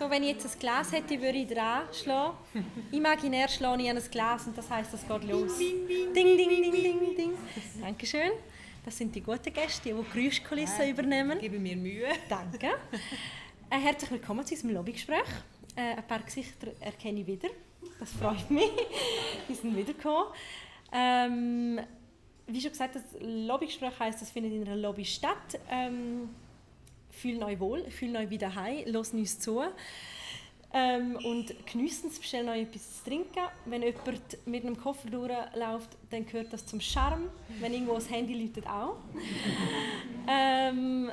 So, wenn ich jetzt ein Glas hätte, würde ich dran schlagen. Imaginär schlage ich an ein Glas und das heisst, es geht los. Ding, ding, ding, ding, ding, ding, ding. Dankeschön. Das sind die guten Gäste, die die Geräuschkulissen übernehmen. Gebe mir Mühe. Danke. Äh, herzlich willkommen zu unserem Lobbygespräch. Äh, ein paar Gesichter erkenne ich wieder. Das freut mich. Die sind wiedergekommen. Ähm, wie schon gesagt, das Lobbygespräch heisst, das findet in einer Lobby statt. Ähm, fühlen euch wohl, fühlen euch wieder heim, hören uns zu. Ähm, und geniessen es, bestellen euch etwas zu trinken. Wenn jemand mit einem Koffer durchläuft, dann gehört das zum Charme. Wenn irgendwo das Handy läutet, auch. ähm,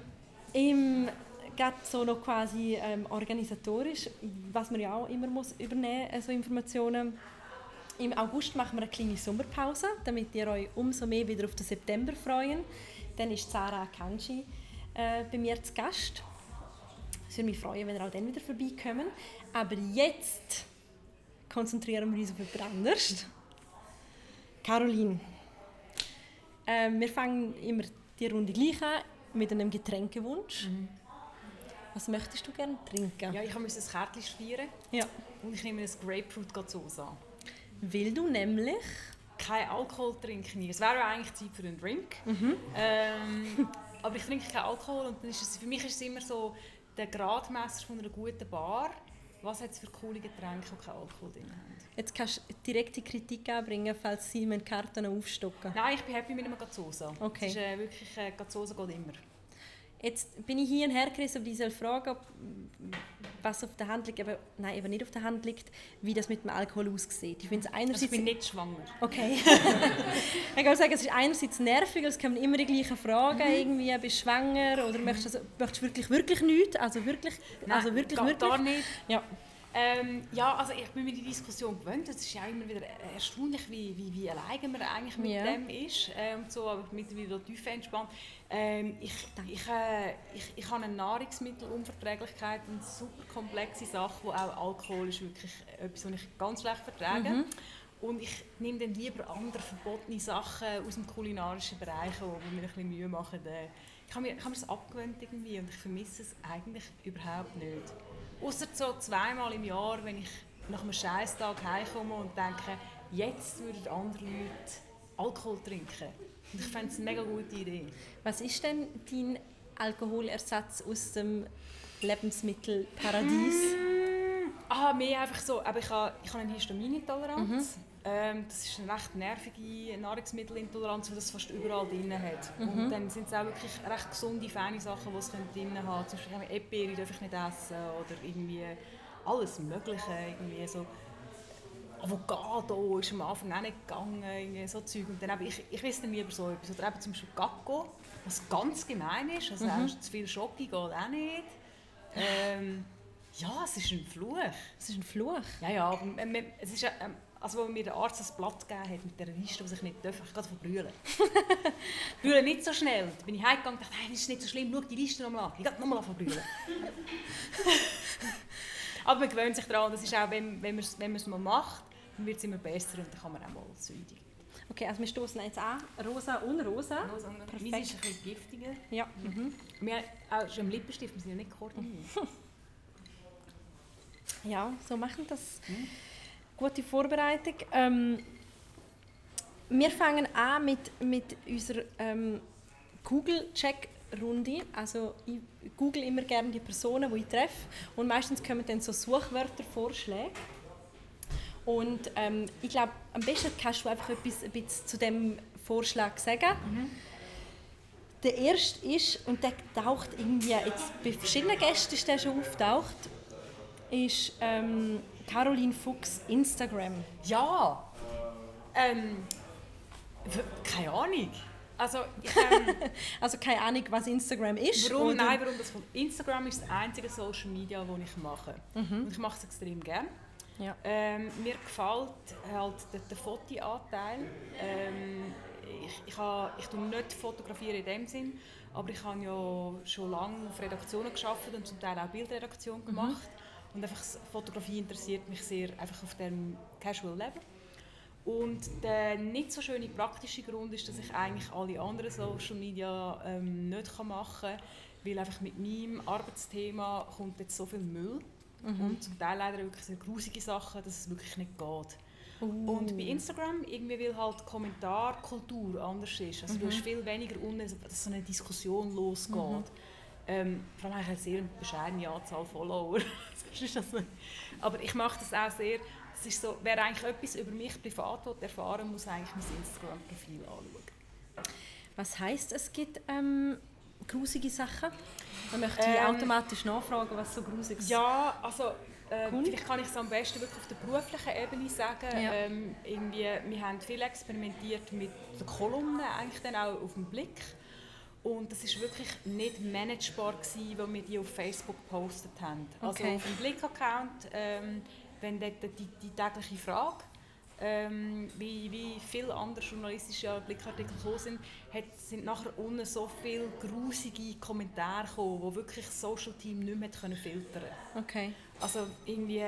Im geht so noch quasi ähm, organisatorisch, was man ja auch immer muss übernehmen muss, so Informationen. Im August machen wir eine kleine Sommerpause, damit ihr euch umso mehr wieder auf den September freuen. Dann ist Sarah Kanji äh, bei mir zu Gast. Es würde mich freuen, wenn ihr auch dann wieder vorbeikommen. Aber jetzt konzentrieren wir uns auf etwas anderes. Caroline, äh, wir fangen immer die Runde gleich an mit einem Getränkewunsch. Mhm. Was möchtest du gerne trinken? Ja, ich musste ein Kärtchen schmieren. Ja. Und ich nehme ein Grapefruit Gazosa. Will du nämlich? Kein Alkohol trinken. Es wäre eigentlich Zeit für einen Drink. Mhm. Ähm, aber ich trinke keinen Alkohol und dann ist es, für mich ist es immer so der Gradmesser von einer guten Bar. Was hat es für coole Getränke, die keinen Alkohol drin haben? Jetzt kannst du direkte Kritik anbringen, falls sie meine Karten aufstocken. Nein, ich bin happy mit einem Gazosa. Okay. Es ist äh, wirklich, äh, Gazosa geht immer. Jetzt bin ich hier hergerissen, ob ich soll fragen was auf der Hand liegt, aber nein, eben nicht auf der Hand liegt, wie das mit dem Alkohol aussieht. Ich, also einerseits, ich bin nicht schwanger. Okay. ich kann sagen, es ist einerseits nervig, es kommen immer die gleichen Fragen, mhm. irgendwie, bist du schwanger oder möchtest, also, möchtest du wirklich, wirklich nichts? Also wirklich, nein, also wirklich, wirklich? gar nicht. Ja. Ähm, ja, also ich bin mir die Diskussion gewöhnt. Es ist ja immer wieder erstaunlich, wie, wie, wie alleine man eigentlich mit ja. dem ist. Ähm, so, aber mittlerweile tief entspannt. Ähm, ich, ich, äh, ich, ich habe eine Nahrungsmittelunverträglichkeit, eine super komplexe Sache, wo auch Alkohol ist wirklich etwas, was ich ganz schlecht vertrage. Mhm. Und ich nehme dann lieber andere verbotene Sachen aus dem kulinarischen Bereich, die mir ein bisschen Mühe machen. Äh, ich habe mir, ich habe mir das abgewöhnt irgendwie und ich vermisse es eigentlich überhaupt nicht. Außer so zweimal im Jahr, wenn ich nach einem Scheißtag heimkomme und denke, jetzt würden andere Leute Alkohol trinken. Und ich fände es eine mega gute Idee. Was ist denn dein Alkoholersatz aus dem Lebensmittelparadies? Mm, ah, mehr einfach so. Aber ich habe, ich habe eine Histaminintoleranz. Mhm. Ähm, das ist eine recht nervige Nahrungsmittelintoleranz, die das fast überall drin hat. Mhm. Und dann sind es auch wirklich recht gesunde, feine Sachen, die es drin haben Zum Beispiel Epiri darf ich nicht essen oder irgendwie alles Mögliche. Irgendwie so Avocado ist am Anfang auch nicht gegangen, irgendwie so Zeug. Und dann eben, ich, ich weiß nicht über so etwas. Oder eben zum Beispiel Gacko, was ganz gemein ist. Also mhm. zu viel Schoki geht auch nicht. Ähm, ja, es ist ein Fluch. Es ist ein Fluch? Ja, ja, aber es ist, ähm, also als mir der Arzt das Blatt gegeben hat mit der Liste, was ich nicht darf, ich gerade von brüllen. nicht so schnell. Da bin ich heimgegangen und dachte, hey, das ist nicht so schlimm, schau die Liste nochmal an. Ich gehe nochmal von brüllen. Aber man gewöhnt sich daran, das ist auch, wenn, wenn man es wenn mal macht, dann wird es immer besser und dann kann man auch mal sündigen. Okay, also wir stoßen jetzt an, rosa und rosa. rosa und Perfekt. Meins ist ein bisschen giftiger. Ja. Mhm. Wir, auch schon im Lippenstift, wir sind ja nicht koordiniert. ja, so machen das. Mhm gute Vorbereitung. Ähm, wir fangen an mit, mit unserer ähm, Google-Check-Runde. Also ich google immer gerne die Personen, die ich treffe und meistens kommen dann so Suchwörtervorschläge. Und ähm, ich glaube, am besten kannst du einfach etwas, etwas zu dem Vorschlag sagen. Mhm. Der erste ist, und der taucht irgendwie, jetzt bei verschiedenen Gästen ist der schon auftaucht, ist ähm, Caroline Fuchs Instagram. Ja. Ähm, keine Ahnung. Also, ich, ähm, also keine Ahnung, was Instagram ist? Warum? Oder? Nein, warum das. Instagram ist das einzige Social Media, das ich mache. Mhm. Und ich mache es extrem gerne. Ja. Ähm, mir gefällt halt der, der Fotoanteil. Ähm, ich, ich, ha, ich tue nicht fotografieren in dem Sinn, aber ich habe ja schon lange auf Redaktionen geschafft und zum Teil auch Bildredaktion gemacht. Mhm. Und einfach Fotografie interessiert mich sehr einfach auf dem Casual Level. Und der nicht so schöne praktische Grund ist, dass ich eigentlich alle anderen Social Media ähm, nicht machen kann, weil einfach mit meinem Arbeitsthema kommt jetzt so viel Müll Mhm. Und zum Teil leider wirklich sehr grusige Sachen, dass es wirklich nicht geht. Uh. Und bei Instagram, irgendwie weil halt Kommentarkultur anders ist. Also mhm. du hast viel weniger unten, dass so eine Diskussion losgeht. Mhm. Ähm, vor allem habe ich eine sehr bescheidene Anzahl Follower. Aber ich mache das auch sehr, es ist so, wer eigentlich etwas über mich privat erfahren muss eigentlich mein Instagram-Profil anschauen. Was heisst, es gibt ähm, grusige Sachen? Dann möchte ich ähm, automatisch nachfragen, was so grusig ist. Ja, also äh, vielleicht kann ich es am besten wirklich auf der beruflichen Ebene sagen. Ja. Ähm, irgendwie, wir haben viel experimentiert mit den Kolumnen, eigentlich dann auch auf den Blick. Und das ist wirklich nicht managebar gewesen, als wir die auf Facebook gepostet haben. Also okay. Also auf dem Blick-Account, ähm, wenn dort die, die tägliche Frage ähm, wie, wie viele andere journalistische Blickartikel gekommen sind, hat, sind nachher unten so viele grusige Kommentare gekommen, wo wirklich das Social Team nicht mehr können filtern Okay. Also irgendwie,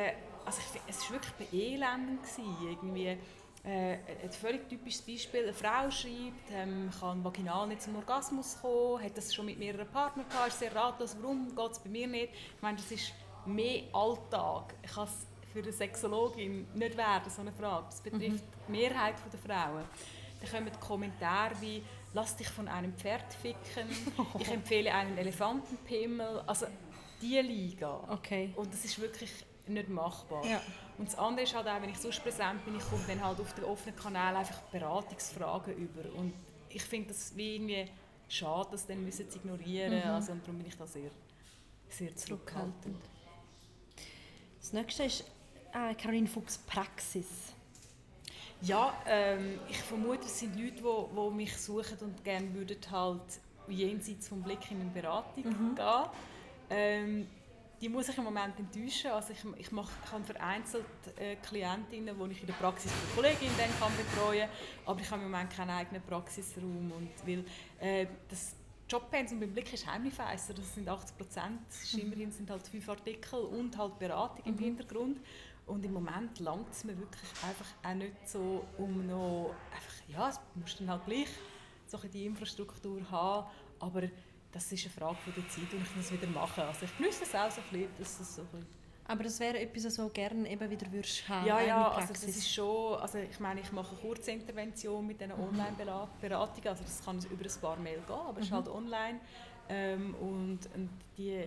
also ich, es war wirklich beelendend. Irgendwie, äh, ein völlig typisches Beispiel, eine Frau schreibt, ähm, kann vaginal nicht zum Orgasmus kommen, hat das schon mit mehreren Partnern gehabt, ist sehr ratlos, warum geht es bei mir nicht? Ich meine, das ist mehr Alltag. Ich für eine Sexologin nicht werden, so eine Frage. Das betrifft mhm. die Mehrheit der Frauen. Dann kommen Kommentare wie «Lass dich von einem Pferd ficken», «Ich empfehle einen Elefantenpimmel». Also diese Liga. Okay. Und das ist wirklich nicht machbar. Ja. Und das andere ist halt auch, wenn ich sonst präsent bin, ich komme dann halt auf den offenen Kanal einfach Beratungsfragen über. Und ich finde das wie irgendwie schade, das dann müssen zu ignorieren. Mhm. Also, und darum bin ich da sehr, sehr zurückhaltend. Das nächste ist äh, Caroline Fuchs Praxis? Ja, ähm, ich vermute, es sind Leute, die, die mich suchen und gerne würden halt jenseits vom Blick in eine Beratung mhm. gehen. Ähm, die muss ich im Moment enttäuschen. Also ich, ich, mache, ich habe vereinzelt äh, Klientinnen, die ich in der Praxis von Kollegin dann kann betreuen kann, aber ich habe im Moment keinen eigenen Praxisraum. Und weil, äh, das Jobpensum beim Blick ist Heimlichweißer, das sind 80 Prozent. Mhm. Immerhin sind halt fünf Artikel und halt Beratung im mhm. Hintergrund. Und im Moment langt es mir wirklich einfach auch nicht so, um noch, einfach, ja, es musst dann halt gleich so die Infrastruktur haben, aber das ist eine Frage von der Zeit und ich es wieder machen. Also ich genieße es auch so ein bisschen, dass es so ein aber das wäre etwas, was du gerne eben wieder würdest haben Ja, ja, also das ist schon, also ich meine, ich mache eine Kurzintervention mit diesen. Online-Beratungen, also das kann über ein paar Mail gehen, aber es ist mhm. halt online ähm, und, und die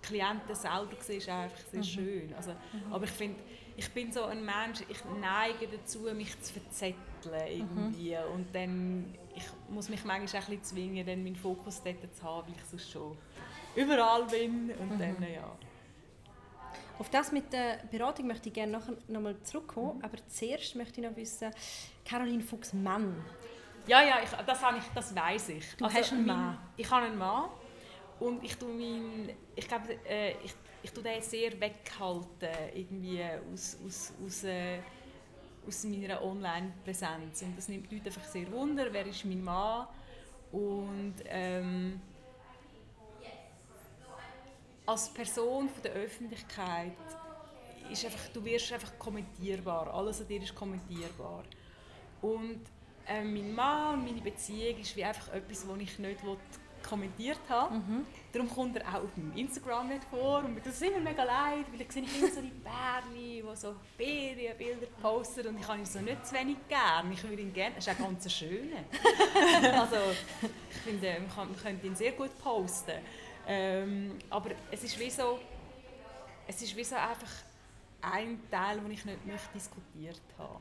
Klienten selber sehen, ist einfach sehr mhm. schön. Also, mhm. Aber ich finde, ich bin so ein Mensch, ich neige dazu, mich zu verzetteln irgendwie. Mhm. Und dann, ich muss mich manchmal auch ein bisschen zwingen, dann meinen Fokus dort zu haben, weil ich sonst schon überall bin. Und mhm. dann, ja. Auf das mit der Beratung möchte ich gerne nochmal zurückkommen, mhm. aber zuerst möchte ich noch wissen, Caroline Fuchs-Mann. Ja, ja, ich, das, ich, das weiß ich. Du also, hast einen Mann? Ich habe einen Mann und ich tue mein, ich glaube, äh, ich, ich tue den sehr weghalten irgendwie aus, aus, aus, äh, aus meiner Online-Präsenz. Und das nimmt die Leute einfach sehr wunder, wer ist mein Mann. Und ähm, als Person von der Öffentlichkeit ist einfach, du wirst einfach kommentierbar. Alles an dir ist kommentierbar. Und äh, mein Mann und meine Beziehung ist wie einfach etwas, das ich nicht kommentiert habe. Mhm. Darum kommt er auch auf meinem Instagram nicht vor und mir tut es immer mega leid, weil ich sehe immer so die Bärchen, die so Ferienbilder posten und ich habe ihn so nicht zu wenig gern. Ich würde ihn gerne, er ist auch ganz schön. also ich finde, man, kann, man könnte ihn sehr gut posten. Ähm, aber es ist wie so, es ist wie so einfach ein Teil, den ich nicht möchte diskutiert habe.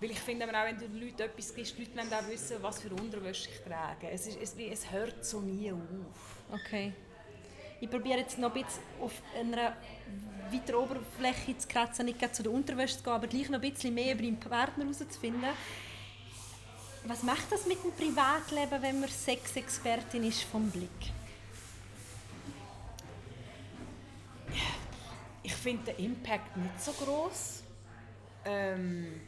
Weil ich finde, auch wenn du den Leuten etwas gibst, die Leute wollen auch wissen, was für Unterwäsche ich trage. Es, ist, es, es hört so nie auf. Okay. Ich probiere jetzt noch ein bisschen auf einer weiteren Oberfläche zu kratzen, nicht zu der Unterwäsche zu gehen, aber gleich noch ein bisschen mehr über deinen Partner herauszufinden. Was macht das mit dem Privatleben, wenn man Sexexpertin ist vom Blick? Ich finde den Impact nicht so groß. Ähm,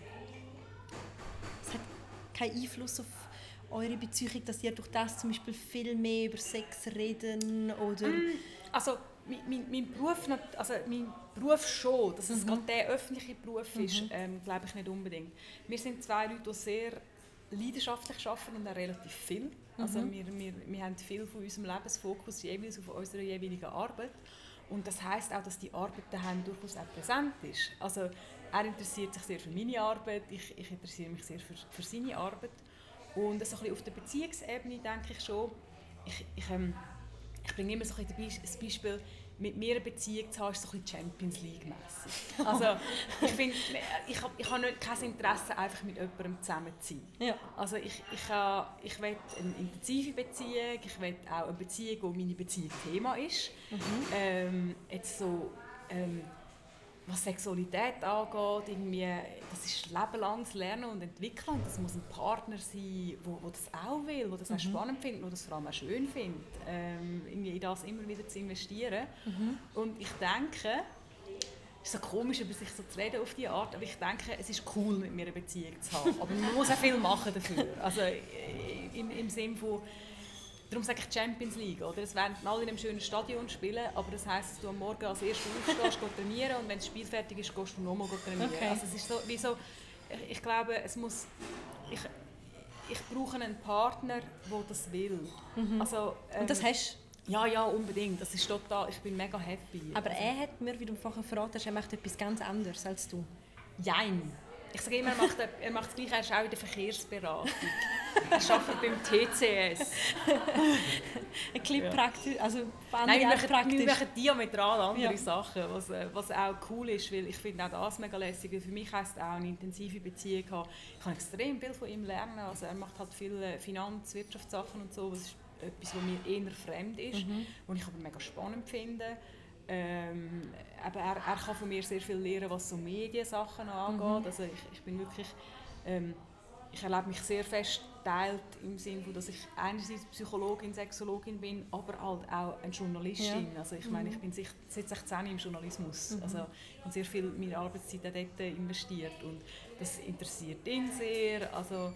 keinen Einfluss auf eure Beziehung, dass ihr durch das zum Beispiel viel mehr über Sex reden oder? Mm, also mein, mein, mein, Beruf, also mein Beruf schon, dass es mhm. gerade der öffentliche Beruf ist, mhm. ähm, glaube ich nicht unbedingt. Wir sind zwei Leute, die sehr leidenschaftlich arbeiten und auch relativ viel. Also mhm. wir, wir, wir haben viel von unserem Lebensfokus jeweils auf unsere jeweilige Arbeit. Und das heißt auch, dass die Arbeit daheim durchaus auch präsent ist. Also er interessiert sich sehr für meine Arbeit, ich, ich interessiere mich sehr für, für seine Arbeit. Und so ein auf der Beziehungsebene denke ich schon, ich, ich, ähm, ich bringe immer so ein das Beispiel, mit mir eine Beziehung zu haben, ist so ein Champions League-mässig. Also ich finde, ich habe ich hab nicht, kein Interesse, einfach mit jemandem zusammen zu sein. Ja. Also ich, ich, ich will eine intensive Beziehung, ich will auch eine Beziehung, wo meine Beziehung Thema ist. Mhm. Ähm, jetzt so, ähm, was Sexualität angeht, irgendwie, das ist lebenlanges Lernen und Entwickeln. Und das muss ein Partner sein, der das auch will, der das mhm. auch spannend findet, der das vor allem auch schön findet, ähm, in das immer wieder zu investieren. Mhm. Und ich denke, es ist so komisch, über sich so zu reden auf diese Art, aber ich denke, es ist cool, mit mir eine Beziehung zu haben. Aber man muss auch viel machen dafür. Also im, im Sinne von Darum sage ich Champions League. Oder? Es werden alle in einem schönen Stadion spielen, aber das heisst, dass du am Morgen als erstes aufstehst, gehst trainieren und wenn das Spiel fertig ist, gehst du nochmal trainieren. Okay. Also es ist so, wie so, ich glaube, es muss, ich, ich brauche einen Partner, der das will. Mhm. Also, ähm, und das hast ja, ja, unbedingt. Das ist total, ich bin mega happy. Aber also, er hat mir, wie du vorhin verraten hast, er macht etwas ganz anderes als du. Jein. Ich sage immer, er macht, er macht das Gleiche, er ist auch in der Verkehrsberatung. er arbeitet beim TCS. Ein bisschen ja. praktisch, also Nein, wir machen, praktisch. wir machen diametral andere ja. Sachen, was, äh, was auch cool ist, weil ich finde auch das mega lässig. Für mich heisst es auch eine intensive Beziehung haben. Ich kann extrem viel von ihm lernen. Also er macht halt viele Finanz-, Wirtschaftssachen und so, was ist etwas, was mir eher fremd ist, mhm. was ich aber mega spannend finde. Ähm, aber er, er kann von mir sehr viel lernen, was so Mediensachen angeht. Mhm. Also ich, ich bin wirklich, ähm, ich erlebe mich sehr fest teilt im Sinne, dass ich einerseits Psychologin, Sexologin bin, aber halt auch eine Journalistin. Ja. Also ich meine, ich mhm. bin seit 16 im Journalismus. Mhm. Also ich habe sehr viel meiner Arbeitszeit dort investiert und das interessiert ihn sehr. Also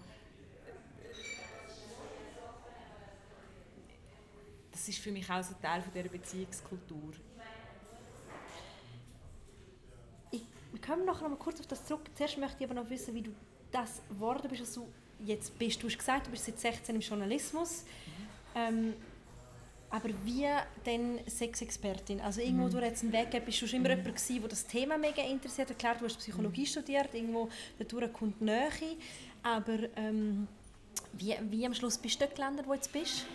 das ist für mich auch so Teil von dieser Beziehungskultur. Wir kommen nachher noch mal kurz auf das zurück. Zuerst möchte ich aber noch wissen, wie du das geworden bist, also jetzt bist. Du hast gesagt, du bist seit 16 im Journalismus. Mhm. Ähm, aber wie denn Sexexpertin? Also irgendwo mhm. durch jetzt einen Weg bist du schon immer mhm. jemand gewesen, der das Thema mega interessiert hat. Klar, du hast Psychologie mhm. studiert, irgendwo dadurch kommt Nähe. Aber ähm, wie, wie am Schluss bist du dort gelandet, wo du jetzt bist?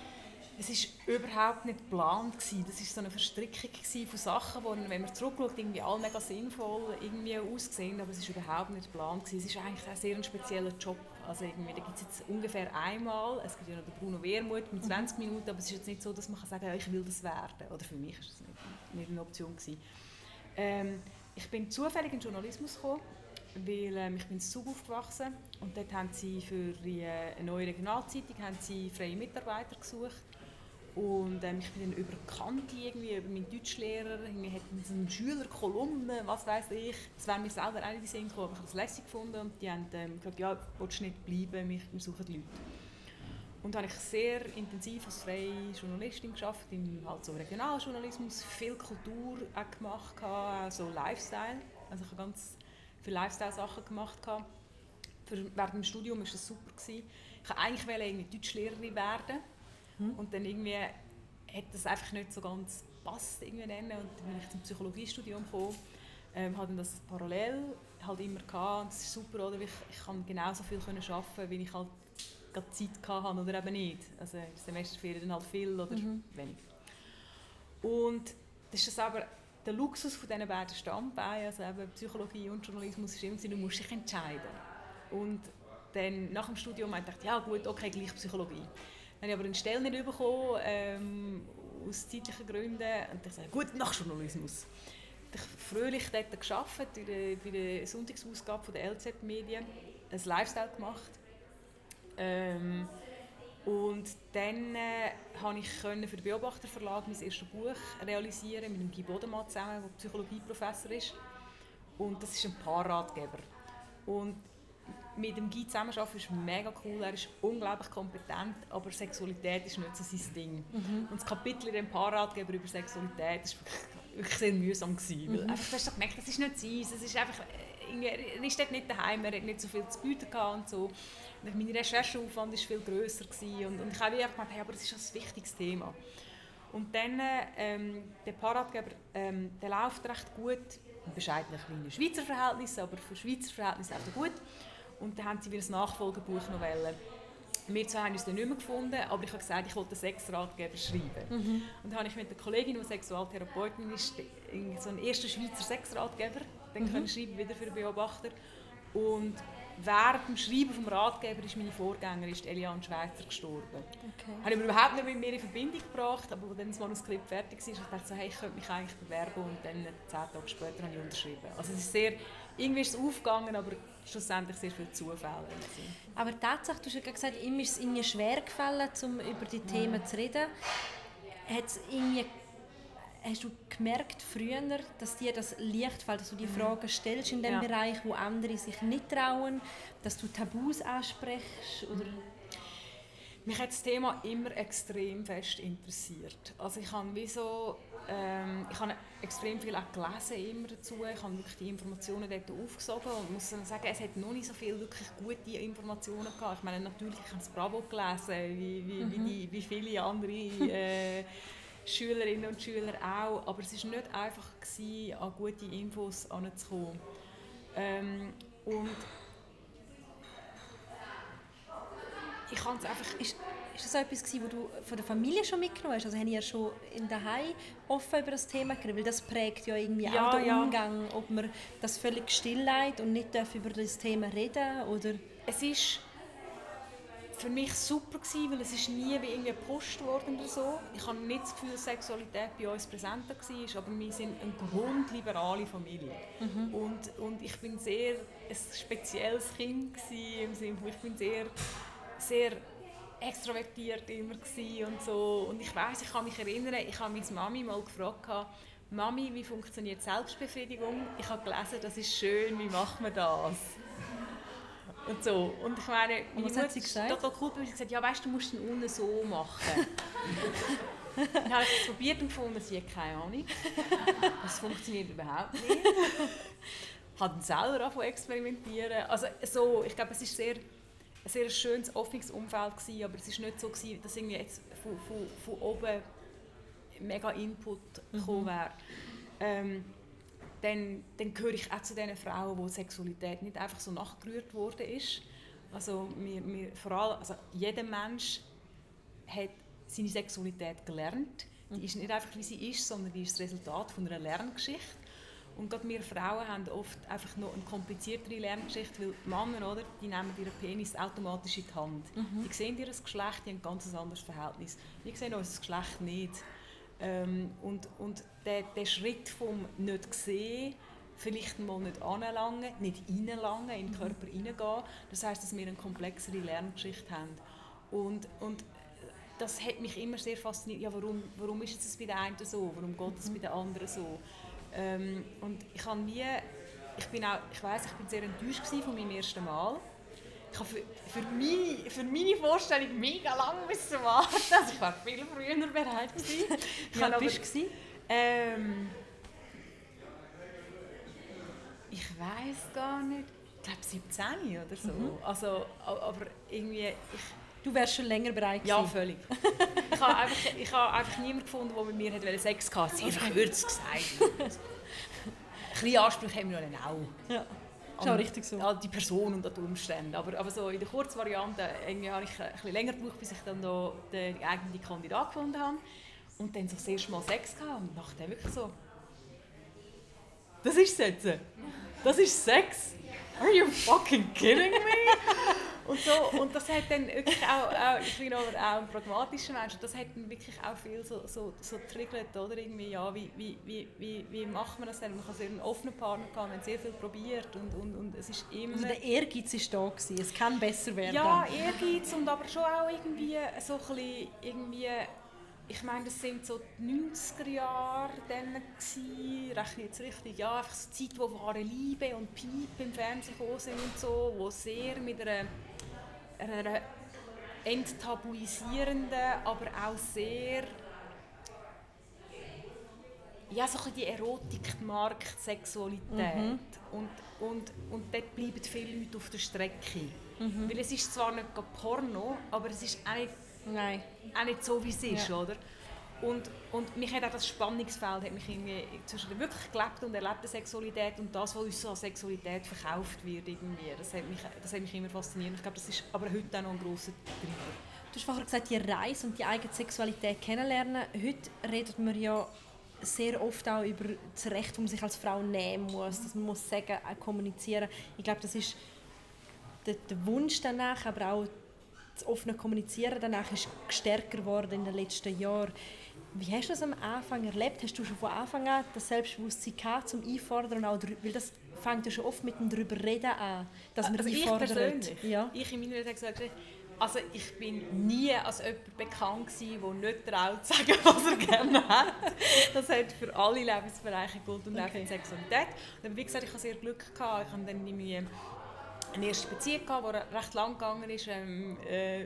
Es war überhaupt nicht geplant gewesen. Das war so eine Verstrickung von Sachen, die, wenn man zurückschaut, irgendwie alle mega sinnvoll irgendwie aussehen, aber es war überhaupt nicht geplant gewesen. Es ist eigentlich ein sehr spezieller Job. Also irgendwie, da gibt es jetzt ungefähr einmal, es gibt ja noch den Bruno Wehrmuth mit 20 Minuten, aber es ist jetzt nicht so, dass man kann sagen kann, ich will das werden. Oder für mich war das nicht, nicht eine Option gewesen. Ähm, ich bin zufällig in den Journalismus gekommen, weil ähm, ich bin in Zug aufgewachsen und dort haben sie für die äh, neue Regionalzeitung haben sie freie Mitarbeiter gesucht und ähm, ich bin dann über Kante irgendwie, über meinen Deutschlehrer, irgendwie hatten sie eine Schülerkolumne, was weiß ich. Das wäre mir selber auch in den Sinn gekommen, aber ich habe das lässig gefunden und die haben ähm, gesagt, ja, willst du nicht bleiben, wir, suchen Leute. Und habe ich sehr intensiv als freie Journalistin geschafft, im halt so Regionaljournalismus, viel Kultur auch gemacht, auch so Lifestyle. Also ich habe ganz viele Lifestyle-Sachen gemacht. Für, während dem Studium war das super. Gewesen. Ich wollte eigentlich irgendwie Deutschlehrerin werden Mhm. Und dann irgendwie hat das einfach nicht so ganz passt irgendwie und dann bin ich zum Psychologiestudium gekommen, ähm, habe das parallel halt immer gehabt und das ist super, oder? Ich, ich kann genauso viel können arbeiten, wie ich halt gerade Zeit hatte oder eben nicht. Also in Semesterferien dann halt viel oder mhm. wenig. Und das ist das aber der Luxus von diesen beiden Standbeinen, also eben Psychologie und Journalismus, ist immer, du musst dich entscheiden. Und dann nach dem Studium habe ich gedacht, ja gut, okay, gleich Psychologie. Dann habe ich aber eine Stelle nicht bekommen, ähm, aus zeitlichen Gründen. Und ich sagte, gut, nach Journalismus. Ich habe fröhlich dort gearbeitet, bei der, Sonntagsausgabe der LZ Medien, ein Lifestyle gemacht. Ähm, und dann äh, konnte ich für den Beobachterverlag mein erstes Buch realisieren mit Guy Bodemann zusammen, der Psychologieprofessor ist. Und das ist ein Paarratgeber. Und mit dem Guy zusammenarbeiten ist mega cool, er ist unglaublich kompetent, aber Sexualität ist nicht so sein Ding. Mhm. Und das Kapitel in dem Paarratgeber über Sexualität war wirklich sehr mühsam. Gewesen, mhm. einfach, du hast gemerkt, das ist nicht sein, es ist einfach, äh, er ist dort nicht daheim, er hat nicht so viel zu bieten und so. Und mein Rechercheaufwand war viel grösser gewesen, und, und ich habe einfach gemeint, hey, aber das ist ein wichtiges Thema. Und dann, ähm, der Paarratgeber, ähm, der läuft recht gut, in bescheidenen kleinen Schweizer Verhältnissen, aber für Schweizer Verhältnisse auch gut. Und dann haben sie wieder ein Nachfolgebuch noch wollen. Wir zwei haben uns dann nicht mehr gefunden, aber ich habe gesagt, ich wollte einen Sexratgeber schreiben. Mhm. Und dann habe ich mit einer Kollegin, die Sexualtherapeutin ist, so einen ersten Schweizer Sexratgeber dann mhm. können schreiben, wieder für den Beobachter. Und während dem Schreiben vom Ratgeber ist meine Vorgängerin, ist Eliane Schweizer, gestorben. Okay. Habe ich überhaupt nicht mit mir in Verbindung gebracht, aber als das Manuskript fertig war, dachte ich so, hey, ich könnte mich eigentlich bewerben und dann zehn Tage später habe ich unterschrieben. Also es ist sehr, irgendwie ist es aufgegangen, aber schlussendlich sehr viele Zufälle. Aber tatsächlich, du hast ja gesagt, ihm ist es irgendwie schwer gefallen, um über die Themen zu reden. Hat es irgendwie Hast du gemerkt früher, dass dir das leicht fällt, dass du die mhm. Fragen stellst in dem ja. Bereich, wo andere sich nicht trauen, dass du Tabus ansprichst? Oder? Mich hat das Thema immer extrem fest interessiert. Also ich habe wie so, ähm, ich habe extrem viel auch gelesen immer dazu. Ich habe wirklich die Informationen dort aufgesogen und muss sagen, es hat noch nicht so viele wirklich gute Informationen gehabt. Ich meine natürlich, ich habe das Bravo gelesen, wie, wie, mhm. wie, die, wie viele andere äh, Schülerinnen und Schüler auch. Aber es war nicht einfach, gewesen, an gute Infos heranzukommen. Ähm, und ich kann es einfach... Ist, ist das etwas, was du von der Familie schon mitgenommen hast? Also haben ihr schon in der Heim offen über das Thema geredet? Weil das prägt ja irgendwie ja, auch den ja. Umgang, ob man das völlig still und nicht über das Thema reden oder... Es ist für mich super gewesen, weil es ist nie wie irgendwie gepusht worden oder so. Ich habe nicht das Gefühl, dass Sexualität bei uns präsenter war, aber wir sind eine grundliberale Familie. Mhm. Und, und ich bin sehr ein spezielles Kind gewesen, im Sinne ich bin sehr, sehr extrovertiert immer und so. Und ich weiß, ich kann mich erinnern, ich habe meine Mami mal gefragt, Mami, wie funktioniert Selbstbefriedigung? Ich habe gelesen, das ist schön, wie macht man das? Und so. Und ich meine, meine was hat sie gesagt? total cool, weil sie gesagt ja weißt du, musst den unten so machen. dann habe ich es probiert und gefunden, sie hat keine Ahnung. Das funktioniert überhaupt nicht. Ich dann selber angefangen experimentieren. Also so, ich glaube, es war sehr, ein sehr schönes, offenes Umfeld gewesen, aber es war nicht so, gewesen, dass irgendwie jetzt von, von, von oben mega Input mhm. gekommen wäre. Ähm, dann, dann gehöre ich auch zu den Frauen, wo Sexualität nicht einfach so nachgerührt worden ist. Also, wir, wir, vor allem, also jeder Mensch hat seine Sexualität gelernt. Die ist nicht einfach, wie sie ist, sondern die ist das Resultat von einer Lerngeschichte. Und gerade wir Frauen haben oft einfach noch eine kompliziertere Lerngeschichte, weil die Männer, oder, die nehmen ihren Penis automatisch in die Hand. Mhm. Die sehen ihr Geschlecht, die haben ein ganz anderes Verhältnis. Wir sehen unser Geschlecht nicht. Ähm, und, und der, der Schritt vom nicht sehen, vielleicht mal nicht anlangen, nicht reinlangen, in den mhm. Körper hineingehen, das heißt, dass wir eine komplexere Lerngeschichte haben. Und, und das hat mich immer sehr fasziniert. Ja, warum, warum ist es bei der einen so? Warum geht es bei der anderen so? Ähm, und ich habe nie, ich bin auch, ich weiß, ich bin sehr enttäuscht von meinem ersten Mal ich habe für, für, meine, für meine Vorstellung mega lange müssen warten. Also ich war viel früher bereit gewesen. Wie alt bist du? Ähm, ich weiß gar nicht. Ich glaube 17 oder so. Mhm. Also, aber irgendwie... Ich, Du wärst schon länger bereit gewesen. Ja, völlig. ich habe einfach, ich habe einfach niemanden gefunden, der mit mir Sex hatte. Sehr kurz gesagt. Ein bisschen Ansprüche haben wir noch auch. Ja. Ist auch richtig so. An die Person und an die Umstände. Aber, aber so in der Kurzvariante irgendwie habe ich ein bisschen länger gebraucht, bis ich dann da den eigenen Kandidat gefunden habe. Und dann so das erste Mal Sex gehabt und dachte wirklich so, das ist Sex. Das ist Sex. Are you fucking kidding me? Und, so, und das hat dann wirklich auch, auch ich bin aber auch ein pragmatischer Mensch, das hat dann wirklich auch viel so, so, so triggert, oder irgendwie, ja, wie, wie, wie, wie, wie macht man das denn? Man kann sehr einen offenen Partner haben, man hat sehr viel probiert und, und, und es ist immer... Also der Ehrgeiz ist da gewesen, es kann besser werden. Ja, Ehrgeiz und aber schon auch irgendwie so ein bisschen, irgendwie, ich meine, das sind so die 90er Jahre dann gewesen, rechne jetzt richtig, ja, einfach so Zeit, wo wahre Liebe und Piep im Fernsehen gekommen sind und so, wo sehr mit einer einer enttabuisierenden, aber auch sehr ja, so die Erotik, die Markt, Sexualität. Mhm. Und, und, und dort bleiben viele Leute auf der Strecke. Mhm. Weil es ist zwar nicht Porno, aber es ist auch nicht, Nein. auch nicht so, wie es ist, ja. oder? und, und mich hat auch das Spannungsfeld hat mich irgendwie zwischen der wirklich gelebten und erlebten Sexualität und das, was uns so als Sexualität verkauft wird, irgendwie, das, hat mich, das hat mich immer fasziniert. Ich glaube, das ist aber heute auch noch ein grosser Treiber. Du hast vorher gesagt, die Reise und die eigene Sexualität kennenlernen. Heute redet man ja sehr oft auch über das Recht, das man sich als Frau nehmen muss, dass man muss sagen, auch kommunizieren. Ich glaube, das ist der, der Wunsch danach, aber auch das offene Kommunizieren danach ist stärker geworden in den letzten Jahren. Wie hast du das am Anfang erlebt? Hast du schon von Anfang an das Selbstbewusstsein gehabt, zum Einfordern? Auch, weil das fängt ja schon oft mit dem darüber reden an, dass man also einfordert. Ich persönlich, ja. ich in meiner Welt gesagt, also ich bin nie als jemand bekannt gewesen, der nicht traut zu sagen, was er gerne hat. Das hat für alle Lebensbereiche Gold und okay. Sexualität. Und wie gesagt, ich hatte sehr Glück gehabt. Ich habe dann irgendwie eine erste Beziehung gehabt, die recht lang gegangen ist. Ähm, äh,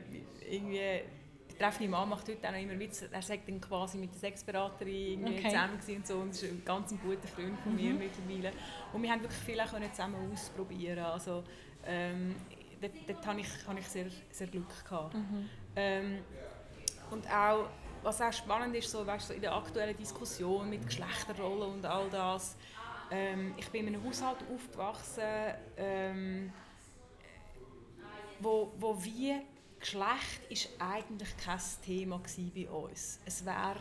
irgendwie betreffende Mann macht heute auch noch immer Witz. Er sagt dann quasi mit der Sexberaterin okay. zusammen und so. Und das ist ein ganz guter Freund von mir mhm. mittlerweile. Und wir haben wirklich viel auch zusammen ausprobieren. Also, ähm, dort, dort hatte ich, hatte ich sehr, sehr Glück gehabt. Mhm. Ähm, und auch, was auch spannend ist, so, weißt, so in der aktuellen Diskussion mit Geschlechterrollen und all das. Ähm, ich bin in einem Haushalt aufgewachsen, ähm, wo, wo wie Geschlecht ist eigentlich kein Thema bei uns. Es wäre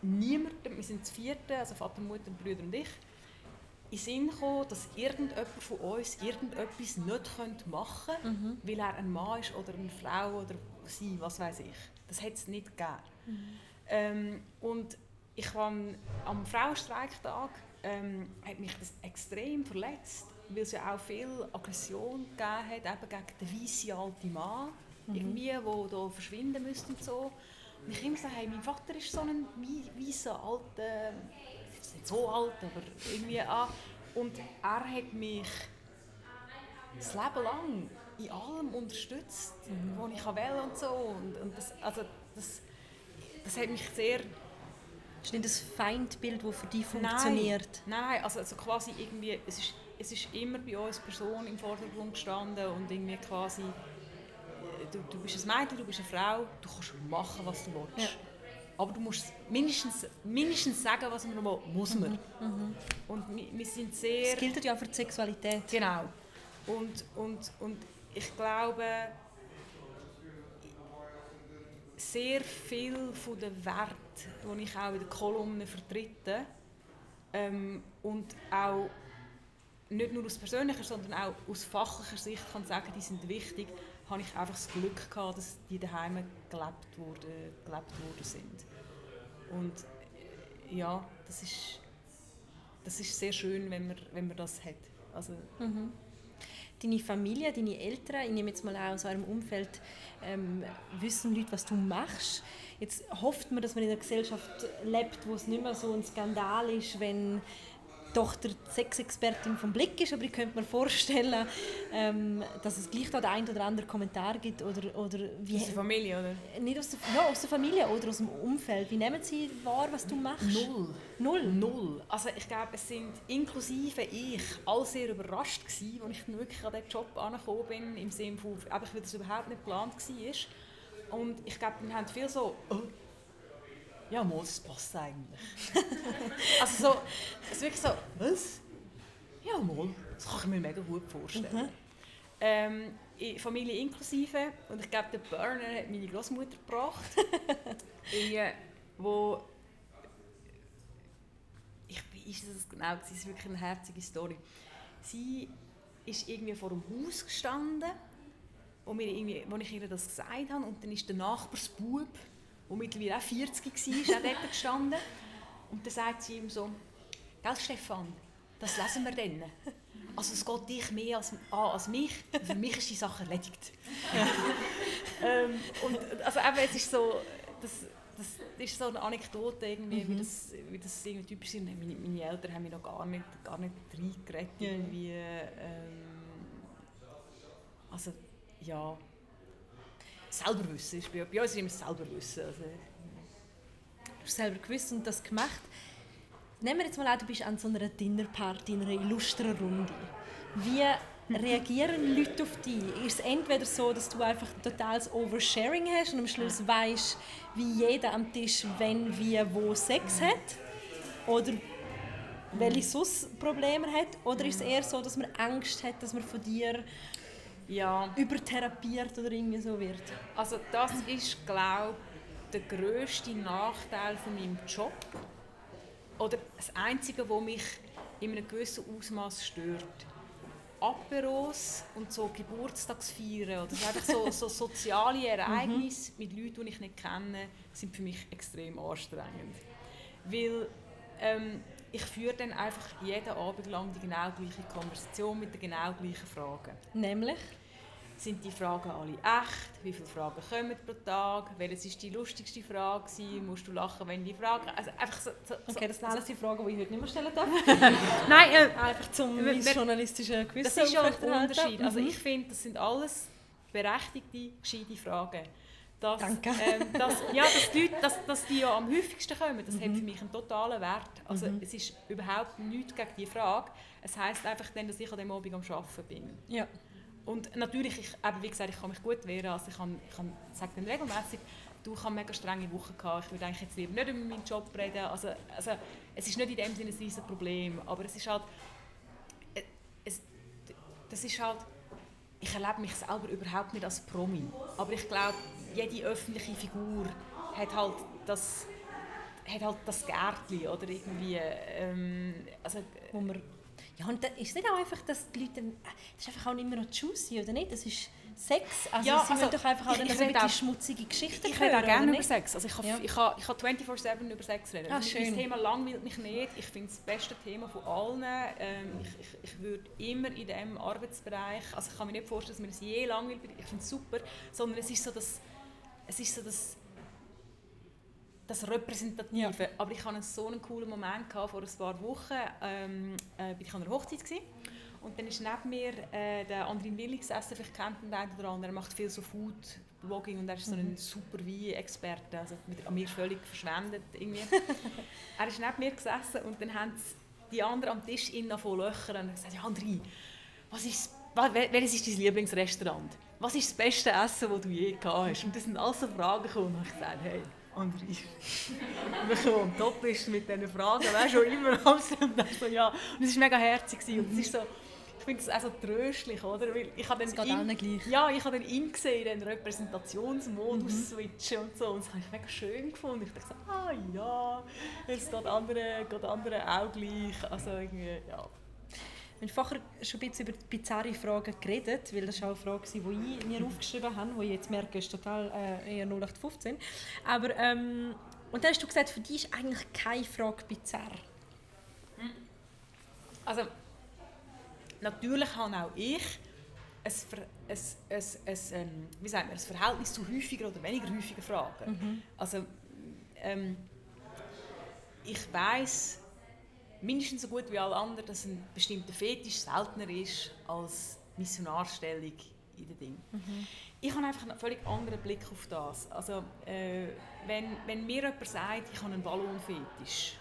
niemand, wir sind das vierte, also Vater, Mutter, Brüder und ich, in Sinn gekommen, dass irgendjemand von uns irgendetwas nicht machen könnte, mhm. weil er ein Mann ist oder eine Frau oder sie, was weiß ich. Das hätte es nicht gegeben. Mhm. Ähm, und ich habe am Frauenstreiktag ähm, hat mich das extrem verletzt, weil es ja auch viel Aggression gegeben hat, eben gegen den weißen alten Mann, mhm. irgendwie, der da verschwinden müsste und so. Und ich immer gesagt, hey, mein Vater ist so ein weißer alter, ist nicht so alt, aber irgendwie an. Und er hat mich das Leben lang in allem unterstützt, mhm. was ich will und so. Und, und das, also das, das hat mich sehr das ist nicht das Feindbild, das für dich funktioniert? Nein, nein also, also quasi irgendwie, es ist, es ist immer bei uns Person im Vordergrund gestanden und irgendwie quasi, du, du bist ein Mädchen, du bist eine Frau, du kannst machen, was du willst. Ja. Aber du musst mindestens, mindestens sagen, was man muss man. Mhm. Mhm. Und wir, wir, sind sehr... Das gilt ja für die Sexualität. Genau. Und, und, und ich glaube, sehr viel von den Werten, die ich auch in der Kolumne vertrete ähm, und auch nicht nur aus persönlicher, sondern auch aus fachlicher Sicht kann sagen, die sind wichtig, habe ich einfach das Glück gehabt, dass die daheim gelebt worden, gelebt worden sind. Und äh, ja, das ist, das ist sehr schön, wenn man, wenn man das hat. Also, mhm. Deine Familie, deine Eltern, ich nehme jetzt mal auch aus eurem Umfeld, ähm, wissen Leute, was du machst. Jetzt hofft man, dass man in einer Gesellschaft lebt, wo es nicht mehr so ein Skandal ist, wenn Tochter Sexexpertin vom Blick ist, aber ich könnte mir vorstellen, ähm, dass es gleich da den einen oder anderen Kommentar gibt oder, oder wie... Aus der Familie, oder? Nicht aus der, ja, aus der Familie oder aus dem Umfeld. Wie nehmen Sie wahr, was du machst? Null. Null? Null. Also ich glaube, es sind inklusive ich alle sehr überrascht gewesen, als ich wirklich an diesen Job angekommen bin, im Sinne von, weil das überhaupt nicht geplant war. Und ich glaube, wir haben viel so... Oh ja, mal, das passt eigentlich. also so, es ist wirklich so, was? Ja, mal, das kann ich mir mega gut vorstellen. Mhm. Ähm, Familie inklusive, und ich glaube, der Burner hat meine Großmutter gebracht, in, wo ich, ist das genau? Es ist wirklich eine herzige Story. Sie ist irgendwie vor dem Haus gestanden, wo, mir irgendwie, wo ich ihr das gesagt habe, und dann ist der Nachbarsbub der mittlerweile auch 40 war, auch dort gestanden. Und dann sagt sie ihm so, «Gell, Stefan, das lesen wir dann. Also es geht dich mehr als, an als mich. Für mich ist die Sache erledigt.» ähm, und also eben, es ist so, das, das ist so eine Anekdote, irgendwie, mhm. wie, das, wie das irgendwie typisch ist. Meine, meine Eltern haben mich noch gar nicht, gar nicht reingeredet. Irgendwie, ähm, also, ja selber wissen. Ist bei, bei uns ist immer selber wissen. Also, du hast selber gewusst und das gemacht. Nehmen wir jetzt mal an, du bist an so einer Dinnerparty, in einer illustren Runde. Wie reagieren Leute auf dich? Ist es entweder so, dass du einfach totales Oversharing hast und am Schluss weißt, wie jeder am Tisch wenn, wie, wo Sex hat? Oder welche sonst Probleme hat? Oder ist es eher so, dass man Angst hat, dass man von dir ja. übertherapiert oder irgendwie so wird? Also das ist, glaube ich, der grösste Nachteil von meinem Job. Oder das Einzige, was mich in einem gewissen Ausmaß stört. Aperos und so Geburtstagsfeiern oder einfach so, so soziale Ereignisse mit Leuten, die ich nicht kenne, sind für mich extrem anstrengend. Weil ähm, ich führe dann einfach jeden Abend lang die genau gleiche Konversation mit den genau gleichen Fragen. Nämlich? Sind die Fragen alle echt? Wie viele Fragen kommen pro Tag? Welches war die lustigste Frage? Musst du lachen, wenn die Fragen... Also einfach so, so, okay, das sind alles die Fragen, die ich heute nicht mehr stellen darf. Nein, äh, einfach zum mein journalistischen Gewissen Das ist ja ein Unterschied. Also mhm. ich finde, das sind alles berechtigte, gescheite Fragen. Dass, Danke. Ähm, dass, ja, dass, die Leute, dass, dass die ja am häufigsten kommen, das mhm. hat für mich einen totalen Wert. Also mhm. es ist überhaupt nichts gegen diese Frage. Es heisst einfach dann, dass ich an dem Abend am Arbeiten bin. Ja. Und natürlich, ich, eben, wie gesagt, ich kann mich gut wehren. Also ich, ich sage dann regelmäßig, du hast mega strenge Woche gehabt. Ich würde eigentlich jetzt lieber nicht über meinen Job reden. Also, also es ist nicht in dem Sinne ein riesiges Problem, aber es ist halt, äh, es, das ist halt, ich erlebe mich selber überhaupt nicht als Promi. Aber ich glaube, jede öffentliche Figur hat halt das, hat halt das Gärtchen oder irgendwie, ähm, also, wo man ja, und ist es nicht auch einfach, dass die Leute, das ist einfach auch nicht mehr noch juicy, oder nicht? Das ist Sex, also ja, sie also, doch einfach auch ich, ich so schmutzige Geschichten Ich rede auch gerne über Sex, also ich kann, ja. ich kann, ich kann 24-7 über Sex reden. Ah. Das Thema langweilt mich nicht, ich finde es das beste Thema von allen. Ähm, ich, ich, ich würde immer in diesem Arbeitsbereich, also ich kann mir nicht vorstellen, dass mir das je langweilt, ich finde es super, sondern es ist so das, es ist so das das Repräsentative. Ja. Aber ich hatte so einen coolen Moment gehabt, vor ein paar Wochen. Ähm, äh, bin ich an einer Hochzeit gewesen. und dann ist neben mir äh, der Andrin Willig gesessen, vielleicht kennt ihn der oder andere. Er macht viel so Food-Blogging und er ist so ein mhm. super Wein-Experte, also mit, an mir völlig verschwendet irgendwie. er ist neben mir gesessen und dann haben die anderen am Tisch ihn von Löchern und gesagt, ja Andrin, was ist, welches ist dein Lieblingsrestaurant? Was ist das beste Essen, das du je gehabt hast? Und das sind alles so Fragen gekommen und ich gesagt, hey, André, wir kommen am Top ist mit diesen Fragen, wer schon immer und so, ja. Und es war mega herzig und es ist so, ich finde es auch so tröstlich, oder? Weil ich habe dann ihn, gleich. Ja, ich habe dann ihn gesehen, den Repräsentationsmodus mhm. switchen und so und das habe ich mega schön gefunden. Ich dachte so, ah ja, jetzt geht andere, geht andere auch gleich, also irgendwie, ja. Wir haben vorher schon ein bisschen über bizarre Fragen geredet, weil das war auch eine Frage, die ich mir aufgeschrieben habe, die ich jetzt merke, ist total äh, eher 0815. Aber, ähm, und dann hast du gesagt, für dich ist eigentlich keine Frage bizarr. Also, natürlich habe auch ich ein, ein, ein, ein, ein, wie sagen wir, ein Verhältnis zu häufiger oder weniger häufigen Fragen. Mhm. Also, ähm, ich weiß mindestens so gut wie alle anderen, dass ein bestimmter Fetisch seltener ist als Missionarstellung in den Dingen. Mhm. Ich habe einfach einen völlig anderen Blick auf das. Also, äh, wenn, wenn mir jemand sagt, ich habe einen Ballonfetisch,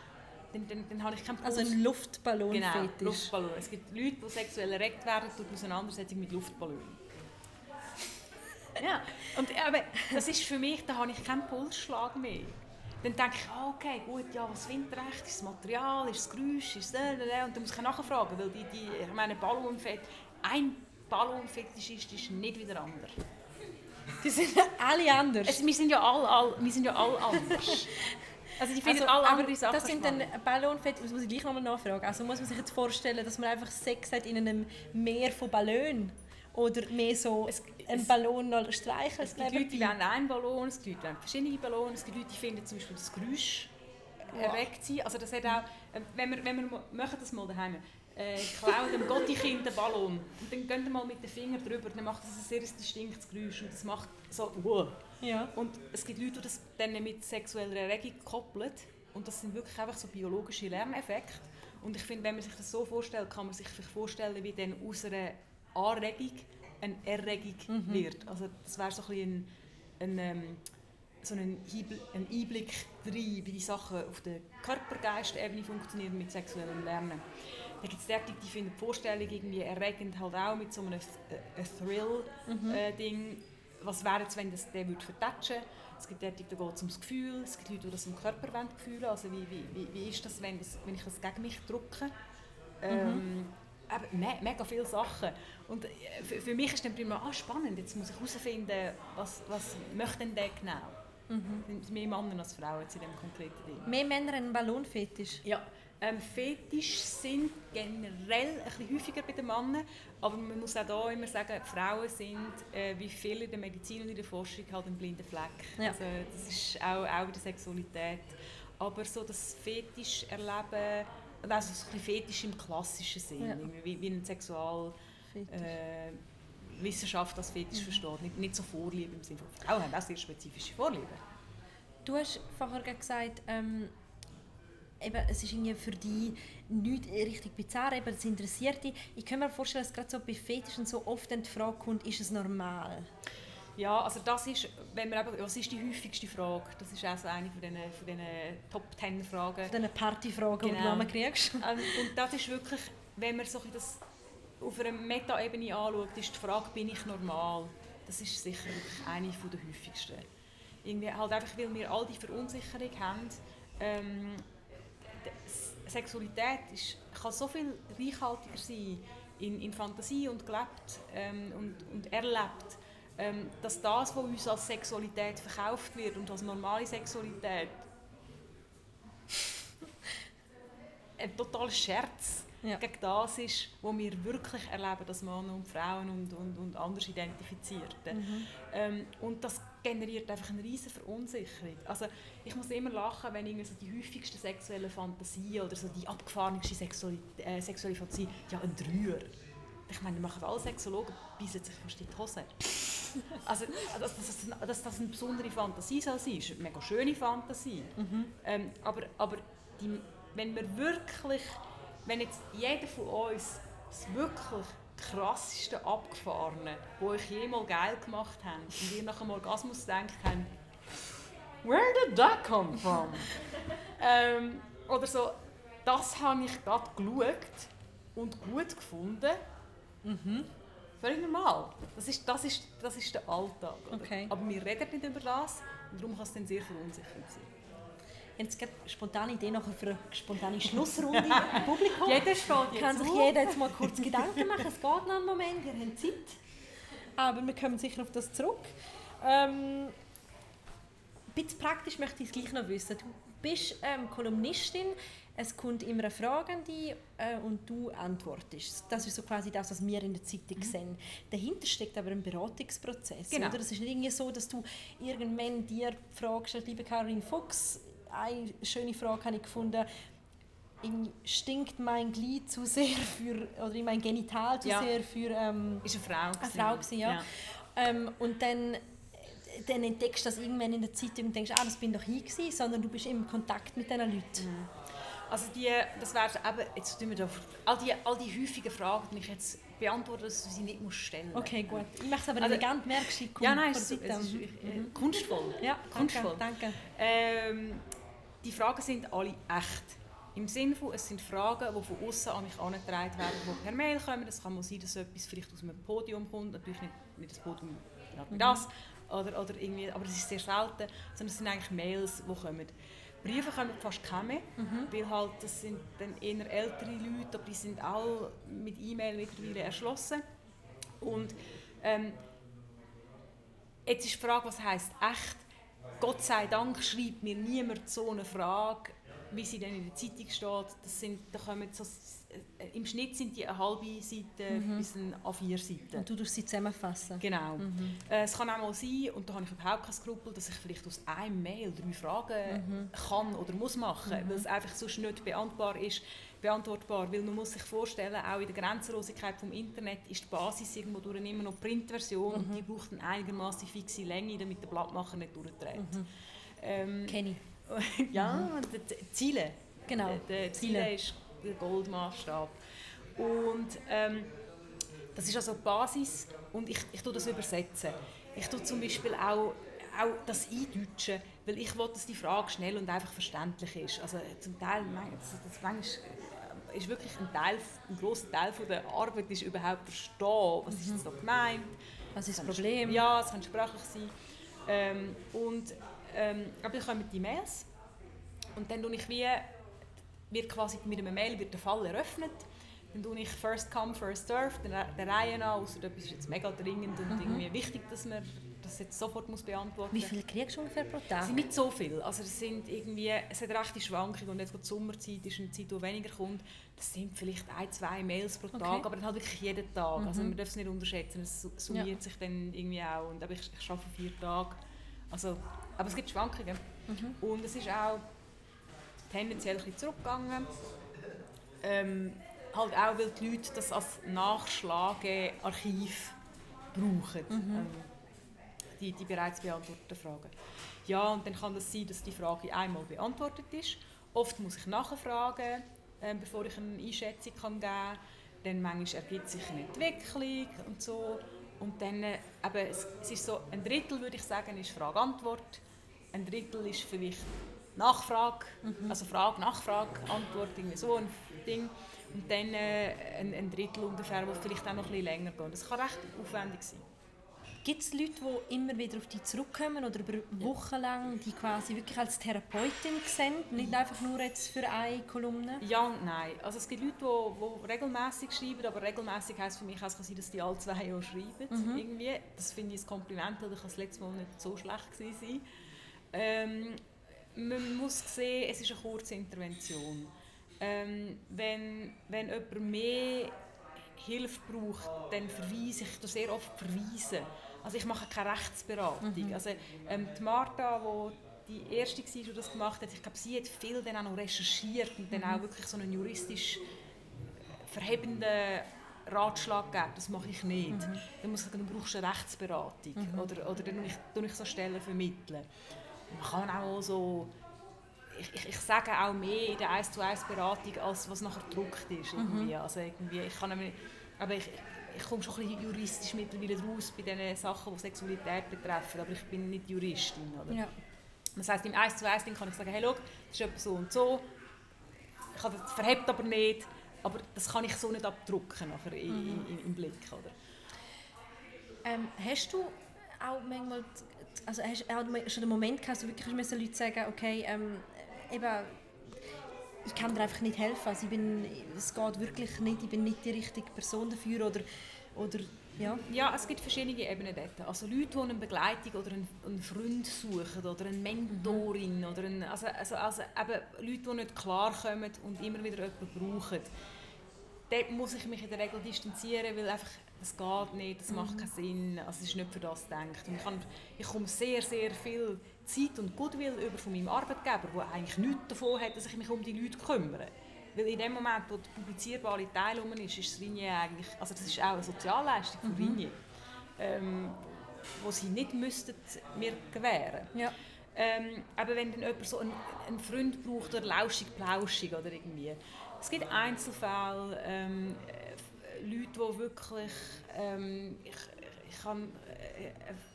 dann, dann, dann habe ich keinen Puls. Also ein Luftballonfetisch? Genau, Luftballon. Es gibt Leute, die sexuell erregt werden durch die Auseinandersetzung mit Luftballonen. ja, und aber das ist für mich, da habe ich keinen Pulsschlag mehr dann denke ich, ah, okay, gut, ja, was findet recht? Ist das Material, ist das Geräusch, ist das, und dann muss ich nachfragen, weil die, die, ich meine, Ballonfett, ein Ballonfetischist ist nicht wie der andere. Die sind alle anders. Also, wir sind ja alle, alle, wir sind ja alle anders. Also die finden also, alle andere Sachen Das sind dann Ballonfett, das muss ich gleich nochmal nachfragen. Also muss man sich jetzt vorstellen, dass man einfach Sex hat in einem Meer von Ballonen? Oder mehr so es, einen Ballon noch streicheln? Es gibt Leute, die wollen einen Ballon, es gibt Leute, die wollen verschiedene Ballons, es gibt Leute, die finden zum Beispiel das Geräusch erregt sein. Also das hat auch, ähm, wenn wir, wenn wir machen das mal daheim, äh, klauen dem Gotti-Kind einen Ballon und dann gehen wir mal mit den Fingern drüber, dann macht das ein sehr distinktes Geräusch und das macht so wow. Ja. Und es gibt Leute, die das dann mit sexueller Erregung koppeln und das sind wirklich einfach so biologische Lerneffekte. Und ich finde, wenn man sich das so vorstellt, kann man sich vorstellen, wie dann aus einer Anregung eine Erregung mhm. wird. Also das wäre so ein, ein, ein, ähm, so einen Einblick rein, wie die Sachen auf der Körper-Geist-Ebene funktionieren mit sexuellem Lernen. Da gibt es derartig, die finden die Vorstellung irgendwie erregend, halt auch mit so einem äh, Thrill-Ding. Mhm. Äh, Was wäre es, wenn das, der würde vertatschen Es gibt derartig, da geht es ums Gefühl. Es gibt Leute, die das im Körper fühlen Also wie, wie, wie, ist das wenn, das, wenn ich das gegen mich drücke? Mhm. Me mega viele Sachen. Und äh, für, für mich ist dann prima, ah, spannend, jetzt muss ich herausfinden, was, was möchte denn der genau? Mhm. Sind mehr Männer als Frauen in diesem konkreten Ding. Mehr Männer haben einen Ballonfetisch? Ja. Ähm, Fetisch sind generell ein bisschen häufiger bei den Männern, aber man muss auch hier immer sagen, Frauen sind, äh, wie viele in der Medizin und in der Forschung, halt ein blinder Fleck. Ja. Also, das ist auch, auch in der Sexualität. Aber so das Fetisch erleben, also so ein Fetisch im klassischen Sinn, ja. wie, wie ein Sexual... Äh, als Fetisch mhm. versteht, nicht, nicht so Vorliebe im Sinne von Frauen haben auch sehr spezifische Vorlieben. Du hast vorher gesagt, ähm, eben, es ist irgendwie für dich nicht richtig bizarr, eben, es interessiert dich. Ich kann mir vorstellen, dass gerade so bei Fetischen so oft die Frage kommt, ist es normal? Ja, also das ist, wenn man eben, was ist die häufigste Frage? Das ist auch so eine von diesen, von diesen Top Ten Fragen. Von diesen Partyfragen, genau. die du genau. kriegst. Ähm, und das ist wirklich, wenn man so das auf einer Metaebene anschaut, ist die Frage, bin ich normal? Das ist sicher eine der häufigsten. Irgendwie halt einfach, weil wir all die Verunsicherung haben. Ähm, Sexualität ist, kann so viel reichhaltiger sein in, in Fantasie und gelebt ähm, und, und erlebt, dass das, was uns als Sexualität verkauft wird und als normale Sexualität, ein totaler Scherz ja. gegen das ist, was wir wirklich erleben, dass Männer und Frauen und, und, und anders Identifizierte. Mhm. Ähm, und das generiert einfach eine riesige Verunsicherung. Also ich muss immer lachen, wenn irgendwie so die häufigste sexuelle Fantasie oder so die abgefahrenste sexuelle, äh, sexuelle Fantasie, ja ein Dreier. Ich meine, machen alle Sexologen, beißen sich fast in die Hose. Also, dass, dass, dass das eine besondere Fantasie soll sein, ist eine mega schöne Fantasie. Mhm. Ähm, aber aber die, wenn wir wirklich wenn jetzt jeder von uns das wirklich krasseste Abgefahrene, wo ich jemals geil gemacht habe, und ihr nach dem Orgasmus denkt haben, where did that come from? ähm, oder so, das habe ich gerade geschaut und gut gefunden. Mhm. Völlig normal. Das ist, das ist, das ist der Alltag. Okay. Aber wir reden nicht über das und darum kann es dann sehr verunsichernd sein jetzt gerade spontane Idee nachher für eine spontane Schlussrunde im Publikum. Jeder steht Kann sich jeder jetzt mal kurz Gedanken machen. Es geht noch einen Moment, ihr habt Zeit. Aber wir kommen sicher auf das zurück. Ähm, ein bisschen praktisch möchte ich es gleich noch wissen. Du bist ähm, Kolumnistin, es kommt immer eine Frage an dich äh, und du antwortest. Das ist so quasi das, was wir in der Zeitung mhm. sehen. Dahinter steckt aber ein Beratungsprozess. Genau. Oder? Es ist nicht irgendwie so, dass du irgendwann dir fragst, liebe Caroline Fuchs, eine schöne Frage habe ich gefunden. Stinkt mein Glied zu sehr für, oder mein Genital zu ja. sehr für... Ähm, ist eine Frau. Eine Frau gewesen, ja. ja. Ähm, und dann, dann entdeckst du das irgendwann in der Zeitung und denkst, ah, das bin doch ich gewesen, sondern du bist im Kontakt mit diesen Leuten. Mhm. Also die, das wäre eben, jetzt tun wir da, all die, all die häufigen Fragen, die ich jetzt beantworte, dass du sie nicht musst stellen Okay, gut. Ich mache es aber also, elegant, merkst du, Ja, nein, es ist, es ist mhm. kunstvoll. Ja, kunstvoll. danke. danke. Ähm, die Fragen sind alle echt. Im Sinne von, es sind Fragen, die von außen an mich angetragen werden, die per Mail kommen. Es kann mal sein, dass etwas vielleicht aus einem Podium kommt. Natürlich nicht, nicht das Podium, nicht mhm. das. Oder, oder irgendwie, aber es ist sehr selten. Sondern es sind eigentlich Mails, die kommen. Briefe kommen fast keine mhm. weil halt, das sind dann eher ältere Leute, aber die sind alle mit E-Mail mittlerweile erschlossen. Und ähm, jetzt ist die Frage, was heisst echt? Gott sei Dank schreibt mir niemand so eine Frage, wie sie dann in der Zeitung steht. Das sind, da kommen so, Im Schnitt sind die eine halbe Seite mhm. bis eine A4-Seite. Und du musst sie zusammenfassen. Genau. Mhm. Äh, es kann auch mal sein, und da habe ich überhaupt kein Skrupel, dass ich vielleicht aus einem Mail drei Fragen mhm. kann oder muss machen, mhm. weil es einfach sonst nicht beantwortbar ist beantwortbar, weil man muss sich vorstellen, auch in der Grenzenlosigkeit vom Internet ist die Basis irgendwo durch immer noch Printversion mhm. und die braucht eine einigermaßen fixe Länge, damit der Blattmacher nicht durchdreht. Mhm. Ähm, Kenne ich. ja, mhm. die, die Ziele. Genau. Die, die Ziele ist der Goldmaßstab. Und ähm, das ist also die Basis und ich, ich tue das übersetzen. Ich tue zum Beispiel auch auch das Eindeutschen, weil ich will, dass die Frage schnell und einfach verständlich ist. Also zum Teil, das, das manchmal äh, ist wirklich ein Teil, ein grosser Teil von der Arbeit ist überhaupt verstehen, was ist jetzt da gemeint. Was ist das Problem? Ja, es kann sprachlich sein. Ähm, und ähm, aber dann kommen die Mails und dann tue ich wie, wird quasi mit einem Mail wird der Fall eröffnet. Dann tue ich First Come, First Serve, der, der Reihe an, außer etwas ist jetzt mega dringend und mhm. irgendwie wichtig, dass man das jetzt sofort muss beantworten muss. Wie viel kriegst du ungefähr pro Tag? Es sind nicht so viel. Also es sind irgendwie, es hat rechte Schwankungen und jetzt die Sommerzeit ist eine Zeit, wo weniger kommt. Das sind vielleicht ein, zwei Mails pro Tag, okay. aber dann halt wirklich jeden Tag. Mhm. Also man darf es nicht unterschätzen, es summiert ja. sich dann irgendwie auch. Und aber ich, ich arbeite vier Tage. Also, aber es gibt Schwankungen. Mhm. Und es ist auch tendenziell ein bisschen zurückgegangen. Ähm, halt auch, weil die Leute das als Nachschlagearchiv brauchen. Mhm. Ähm, die, die bereits beantworteten Fragen. Ja, und dann kann es das sein, dass die Frage einmal beantwortet ist. Oft muss ich nachfragen, äh, bevor ich eine Einschätzung kann geben kann. Dann manchmal ergibt sich eine Entwicklung und so. Und dann, äh, eben, es, es ist so, ein Drittel würde ich sagen, ist Frage-Antwort. Ein Drittel ist vielleicht Nachfrage, mhm. also Frage, Nachfrage, Antwort, irgendwie so ein Ding. Und dann äh, ein, ein Drittel ungefähr, wo vielleicht auch noch ein bisschen länger geht. Das kann recht aufwendig sein. Gibt es Leute, die immer wieder auf dich zurückkommen oder über Wochen lang die quasi wirklich als Therapeutin sehen, nicht einfach nur jetzt für eine Kolumne? Ja und nein. Also es gibt Leute, die, die regelmäßig schreiben, aber regelmäßig heisst für mich auch, sein, dass die alle zwei Jahre schreiben. Mhm. Irgendwie. Das finde ich ein Kompliment, weil ich das letzte Mal nicht so schlecht sein. Ähm, man muss sehen, es ist eine kurze Intervention. Ähm, wenn, wenn jemand mehr Hilfe braucht, dann verweise ich, ich sehr oft verweisen. Also ich mache keine Rechtsberatung. Mhm. Also, ähm, die Martha, die die erste war, die das gemacht hat, ich glaube, sie hat viel dann auch noch recherchiert und dann mhm. auch wirklich so einen juristisch verhebenden Ratschlag geben. Das mache ich nicht. Mhm. Dann, muss ich, dann brauchst du eine Rechtsberatung mhm. oder, oder dann tue ich, tue ich so Stellen vermitteln. Man kann auch so ich, ich, ich, sage auch mehr in der 1 zu 1 Beratung, als was nachher gedruckt ist. Irgendwie. Mhm. Also irgendwie, ich kann aber ich, ich komme schon ein bisschen juristisch mittlerweile raus bei den Sachen, die Sexualität betreffen, aber ich bin nicht Juristin. Oder? Ja. Das heisst, im 1 zu 1 kann ich sagen, hey, schau, das ist etwas so und so. Ich habe das verhebt aber nicht, aber das kann ich so nicht abdrucken nachher mhm. in, im Blick. Oder? Ähm, hast du auch manchmal, also hast du schon den Moment gehabt, wo wirklich müssen Leute sagen, okay, ähm, eben, ich kann dir einfach nicht helfen. Also ich bin, es geht wirklich nicht, ich bin nicht die richtige Person dafür oder, oder ja. ja, es gibt verschiedene Ebenen dort. Also Leute, die eine Begleitung oder einen, einen Freund suchen oder eine Mentorin mhm. oder einen, also, also, also eben Leute, die nicht klarkommen und immer wieder jemanden brauchen. Dort muss ich mich in der Regel distanzieren, weil einfach das geht nicht, das macht mhm. keinen Sinn, also es ist nicht für das gedacht. Und ich, kann, ich komme sehr, sehr viel Zeit und Goodwill über von meinem Arbeitgeber, der eigentlich nichts davon hat, dass ich mich um die Leute kümmere. Weil in dem Moment, wo der publizierbare Teil um ist, ist das Ringe eigentlich, also das ist auch eine Sozialleistung von mhm. Ringe, ähm, wo sie nicht müssten mir gewähren. Ja. Ähm, aber wenn dann jemand so einen, einen Freund braucht oder lauschig-plauschig oder irgendwie. Es gibt Einzelfälle, ähm, Leute, die wirklich, ähm, ich, ich habe äh,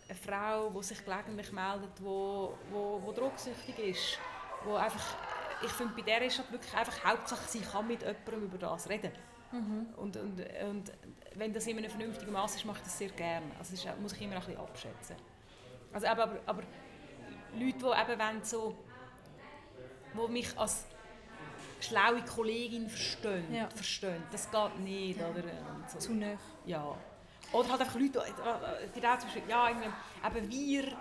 eine Frau, die sich gelegentlich meldet, die wo, wo, wo drogsüchtig ist, wo einfach, ich finde, bei der ist halt wirklich einfach Hauptsache, sie kann mit jemandem über das reden. Mhm. Und, und, und wenn das in einem vernünftigen Maß ist, mache ich das sehr gerne. Also das ist, muss ich immer ein bisschen abschätzen. Also aber, aber, aber Leute, die eben wenn so, wo mich als schlaue Kollegin verstehen, ja. verstehen. das geht nicht. Ja. Oder, so. Zu nah. Ja. Oder halt einfach Leute, die da zum Beispiel, ja, eben wir,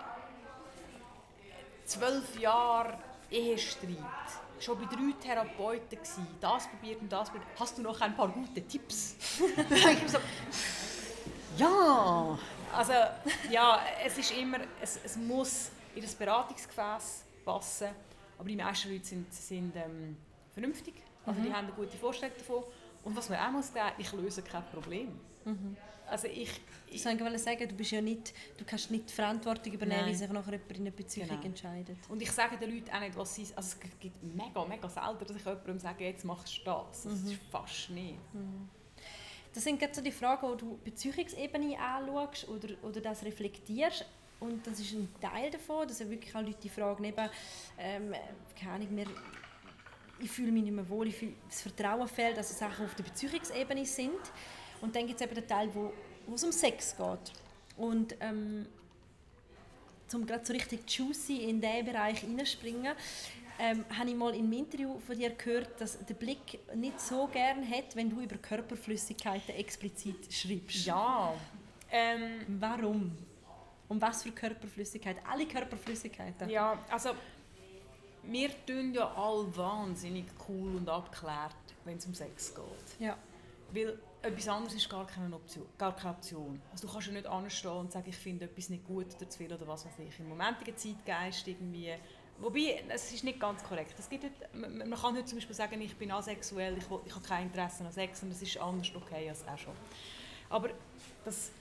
zwölf Jahre Ehestreit, schon bei drei Therapeuten gewesen, das probiert und das probiert. Hast du noch ein paar gute Tipps? so, ja, also ja, es ist immer, es, es muss in das Beratungsgefäß passen, aber die meisten Leute sind, sind ähm, vernünftig, also mhm. die haben eine gute Vorstellung davon. Und was man auch muss sagen, ich löse kein Problem. Mhm. Also ich, ich wollte sagen, du bist ja nicht, du kannst nicht die Verantwortung übernehmen, Nein. wie sich nachher jemand in einer Beziehung genau. entscheidet. Und ich sage den Leuten auch nicht, was sie, also es gibt mega, mega selten, dass ich jemandem sage, jetzt machst du das. Das mhm. ist fast nicht. Mhm. Das sind gerade so die Fragen, wo du Beziehungsebene anschaust oder, oder das reflektierst. und das ist ein Teil davon, dass wirklich auch Leute die Fragen eben, ähm, keine Ahnung, ich fühle mich nicht mehr wohl, ich fühle, das Vertrauen fehlt, also Sachen auf der Beziehungsebene sind. Und dann gibt es eben den Teil, wo, wo es um Sex geht. Und ähm, um gerade so richtig juicy in diesen Bereich hineinspringen, ähm, habe ich mal in einem Interview von dir gehört, dass der Blick nicht so gern hat, wenn du über Körperflüssigkeiten explizit schreibst. Ja. Ähm, Warum? Um was für Körperflüssigkeit? Alle Körperflüssigkeiten? Ja, also wir tun ja alle wahnsinnig cool und abgeklärt, wenn es um Sex geht. Ja. Weil etwas anderes ist gar keine Option. Gar keine Option. Also du kannst ja nicht anstehen und sagen, ich finde etwas nicht gut oder zu viel oder was weiß ich. Im momentigen Zeitgeist irgendwie... Wobei, es ist nicht ganz korrekt. Es gibt nicht, man, kann nicht zum Beispiel sagen, ich bin asexuell, ich, will, ich habe kein Interesse an Sex und das ist anders okay als auch schon. Aber das,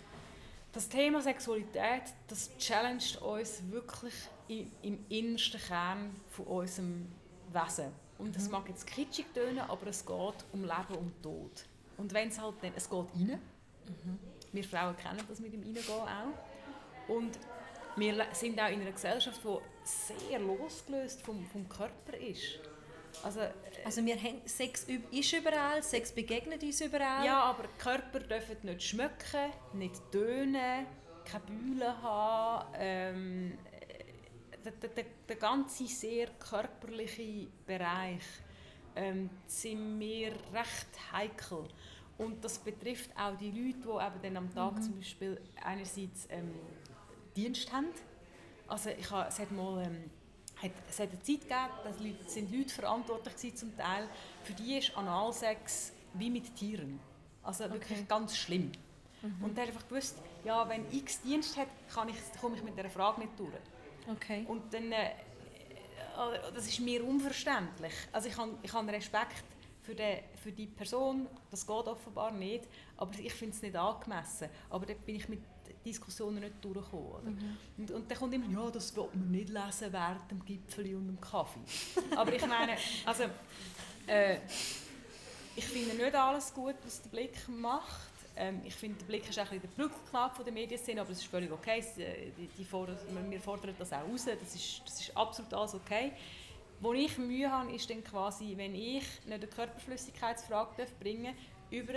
das Thema Sexualität, das challenged uns wirklich im, im innersten Kern von unserem Wesen. Und das mag jetzt kitschig tönen, aber es geht um Leben und Tod. Und wenn es halt dann, es geht rein. Mhm. Wir Frauen kennen das mit dem Reingehen auch. Und wir sind auch in einer Gesellschaft, die sehr losgelöst vom, vom Körper ist. Also, äh, also wir haben, Sex ist überall, Sex begegnet uns überall. Ja, aber Körper dürfen nicht schmecken, nicht tönen, keine Bühlen haben. Ähm, der, der, der ganze sehr körperliche Bereich ähm, sind mir recht heikel. Und das betrifft auch die Leute, die eben dann am Tag mhm. zum Beispiel einerseits ähm, Dienst haben. Also ich habe, es hat mal ähm, hat, es hat eine Zeit gegeben, Leute, sind Leute verantwortlich waren zum Teil. Für die ist Analsex wie mit Tieren. Also wirklich okay. ganz schlimm. Mhm. Und er hat einfach gewusst, ja, wenn X Dienst hat, kann ich, komme ich mit dieser Frage nicht durch. Okay. Und dann, äh, das ist mir unverständlich. Also ich habe, ich habe Respekt für die, für die Person, das geht offenbar nicht, aber ich finde es nicht angemessen. Aber da bin ich mit Diskussionen nicht durchgekommen. Mhm. Und, und dann kommt immer, ja, das will man nicht lesen während dem Gipfel und dem Kaffee. aber ich meine, also, äh, ich finde nicht alles gut, was der Blick macht. Ähm, ich finde, der Blick ist ein bisschen der Brückenknapp von der Medienszene, aber das ist völlig okay. Äh, die, die fordern, wir fordern das auch raus, das ist, das ist absolut alles okay. Wo ich Mühe habe, ist dann quasi, wenn ich nicht eine Körperflüssigkeitsfrage bringen darf, über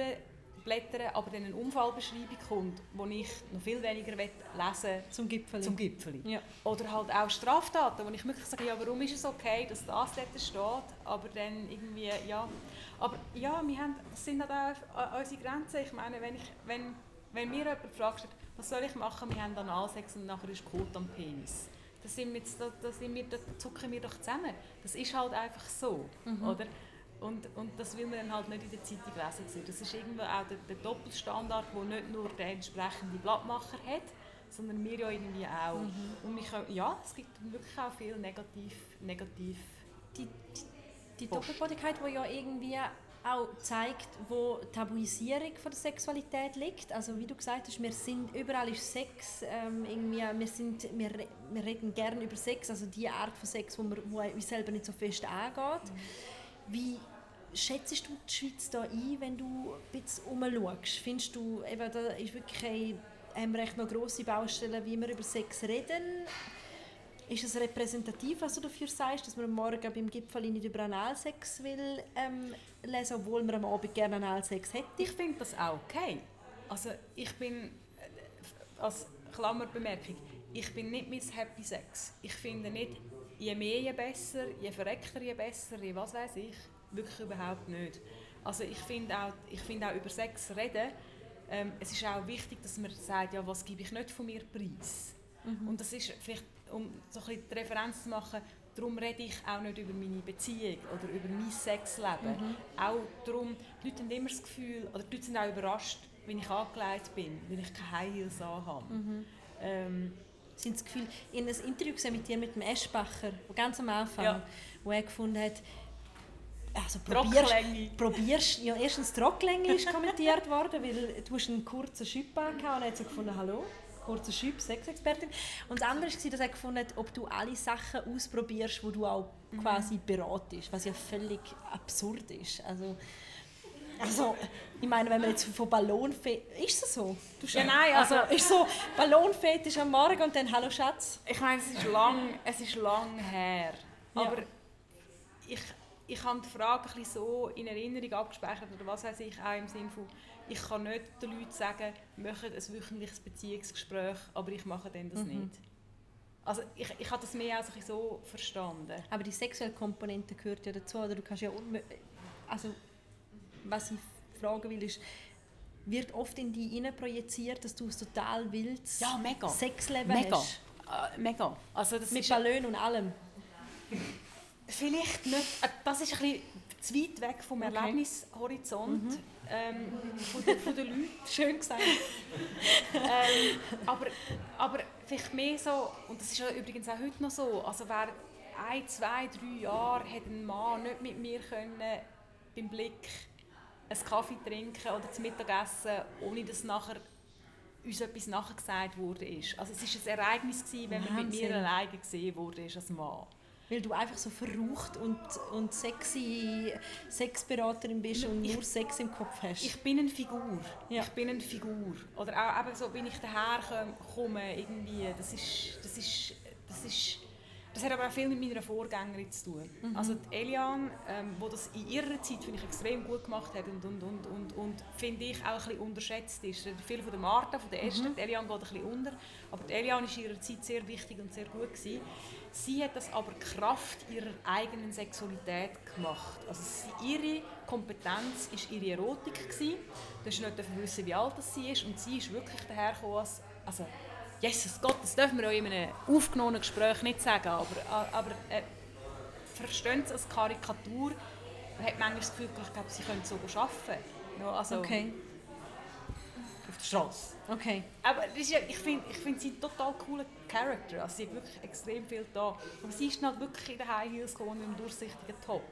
blättern, aber dann eine Unfallbeschreibung kommt, wo ich noch viel weniger lesen will. Zum Gipfel. Zum Gipfel. Ja. Oder halt auch Straftaten, wo ich wirklich sage, ja, warum ist es okay, dass das dort steht, aber dann irgendwie, ja. Aber ja, wir haben, das sind halt auch unsere Grenzen. Ich meine, wenn, ich, wenn, wenn mir jemand fragt, was soll ich machen, wir haben Analsex und nachher ist Kot am Penis. Da, sind wir, da, da, sind wir, da zucken wir doch zusammen. Das ist halt einfach so, mhm. oder? Und, und das will man dann halt nicht in der Zeitung lesen. Das ist irgendwo auch der, der Doppelstandard, der nicht nur der entsprechende Blattmacher hat, sondern wir ja irgendwie auch. Mhm. Und wir können, ja, es gibt wirklich auch viel negativ, negativ die, die, die Doppelbodigkeit, die ja irgendwie auch zeigt, wo die Tabuisierung von der Sexualität liegt. Also wie du gesagt hast, wir sind, überall ist Sex, ähm, irgendwie, wir, sind, wir, wir reden gerne über Sex, also die Art von Sex, wo, wir, wo uns selber nicht so fest angeht. Mhm. Wie schätzt du die Schweiz da ein, wenn du ein bisschen umschaust? Findest du, eben, da ist wirklich haben wir echt noch grosse Baustellen, wie wir über Sex reden? Ist es repräsentativ, was du dafür sagst, dass man morgen beim Gipfel nicht über Analsex will ähm, lesen, obwohl man am Abend gerne Analsex hätte? Ich finde das auch okay. Also ich bin, äh, als Klammerbemerkung, ich bin nicht mit Happy Sex. Ich finde nicht, je mehr, je besser, je verreckter, je besser, je was weiß ich. Wirklich überhaupt nicht. Also ich finde auch, find auch über Sex reden, ähm, es ist auch wichtig, dass man sagt, ja, was gebe ich nicht von mir preis. Mhm. Und das ist vielleicht, um so ein bisschen die Referenz zu machen, darum rede ich auch nicht über meine Beziehung oder über mein Sexleben. Mhm. Auch darum, die Leute haben immer das Gefühl, oder die Leute sind auch überrascht, wenn ich angelegt bin, wenn ich keine High Heels habe. Mhm. Ähm, Sie das Gefühl, in einem Interview mit dir, mit dem Eschbacher, ganz am Anfang, ja. wo er gefunden hat, also probierst, probierst, ja, erstens Trocklänge ist kommentiert worden, weil du hast einen kurzen Schüpp angehabt und er hat so gefunden, hallo, kurzer Schüpp, Sexexpertin. Und das andere war, dass er gefunden hat, ob du alle Sachen ausprobierst, die du auch mhm. quasi beratest, was ja völlig absurd ist. Also, Also, ich meine, wenn man jetzt von Ballonfetisch... Ist es so? Ja, nein, also... ist so Ballonfetisch am Morgen und dann «Hallo Schatz». Ich meine, es ist lang, es ist lang her. Ja. Aber ich, ich habe die Frage ein so in Erinnerung abgespeichert oder was weiß ich, auch im Sinne von, ich kann nicht den Leuten sagen, machen ein wöchentliches Beziehungsgespräch, aber ich mache dann das mhm. nicht. Also ich, ich habe das mehr als so verstanden. Aber die sexuelle Komponente gehört ja dazu, oder du kannst ja also was ich fragen will ist, wird oft in dich projiziert, dass du es total willst, ja, mega. Sexleben mega. hast. Äh, mega. Also das Mit Ballon und allem. Vielleicht nicht. Äh, das ist ein bisschen zu weit weg vom okay. Erlebnishorizont mhm. ähm, von, der, von den Leuten. Schön gesagt. ähm, aber, aber vielleicht mehr so, und das ist ja übrigens auch heute noch so, also wer ein, zwei, drei Jahre hat ein Mann nicht mit mir können beim Blick einen Kaffee trinken oder zum Mittagessen, ohne dass nachher uns etwas nachgesagt wurde. Also es war ein Ereignis, wenn man mit mir alleine gesehen wurde als Mann. Weil du einfach so verrucht und, und sexy Sexberaterin bist und ich, nur Sex im Kopf hast. Ich bin eine Figur. Ja. Ich bin eine Figur. Oder auch eben so, wenn ich daher komme, irgendwie, das ist, das ist, das ist das hat aber auch viel mit meiner Vorgängerin zu tun. Mhm. Also die Eliane, ähm, wo das in ihrer Zeit ich, extrem gut gemacht hat und, und, und, und, und finde ich auch ein bisschen unterschätzt ist. Viel von der Martha, von der Esther, mhm. die Eliane geht ein bisschen unter, aber die Eliane war in ihrer Zeit sehr wichtig und sehr gut. Gewesen. Sie hat das aber Kraft ihrer eigenen Sexualität gemacht. Also sie, ihre Kompetenz war ihre Erotik. Gewesen. Du hast nicht wissen, wie alt sie ist und sie ist wirklich dahergekommen als, also Jesus Gott, das dürfen wir auch in einem aufgenommenen Gespräch nicht sagen, aber, aber äh, verstehen Sie als Karikatur, man hat manchmal das Gefühl, ich glaube, sie können so arbeiten. Ja, also, okay. Auf der Straße. Okay. Aber ja, ich finde ich find sie einen total cooler Charakter. Also sie hat wirklich extrem viel da. Aber sie ist halt wirklich in den High Heels gekommen, im durchsichtigen Top.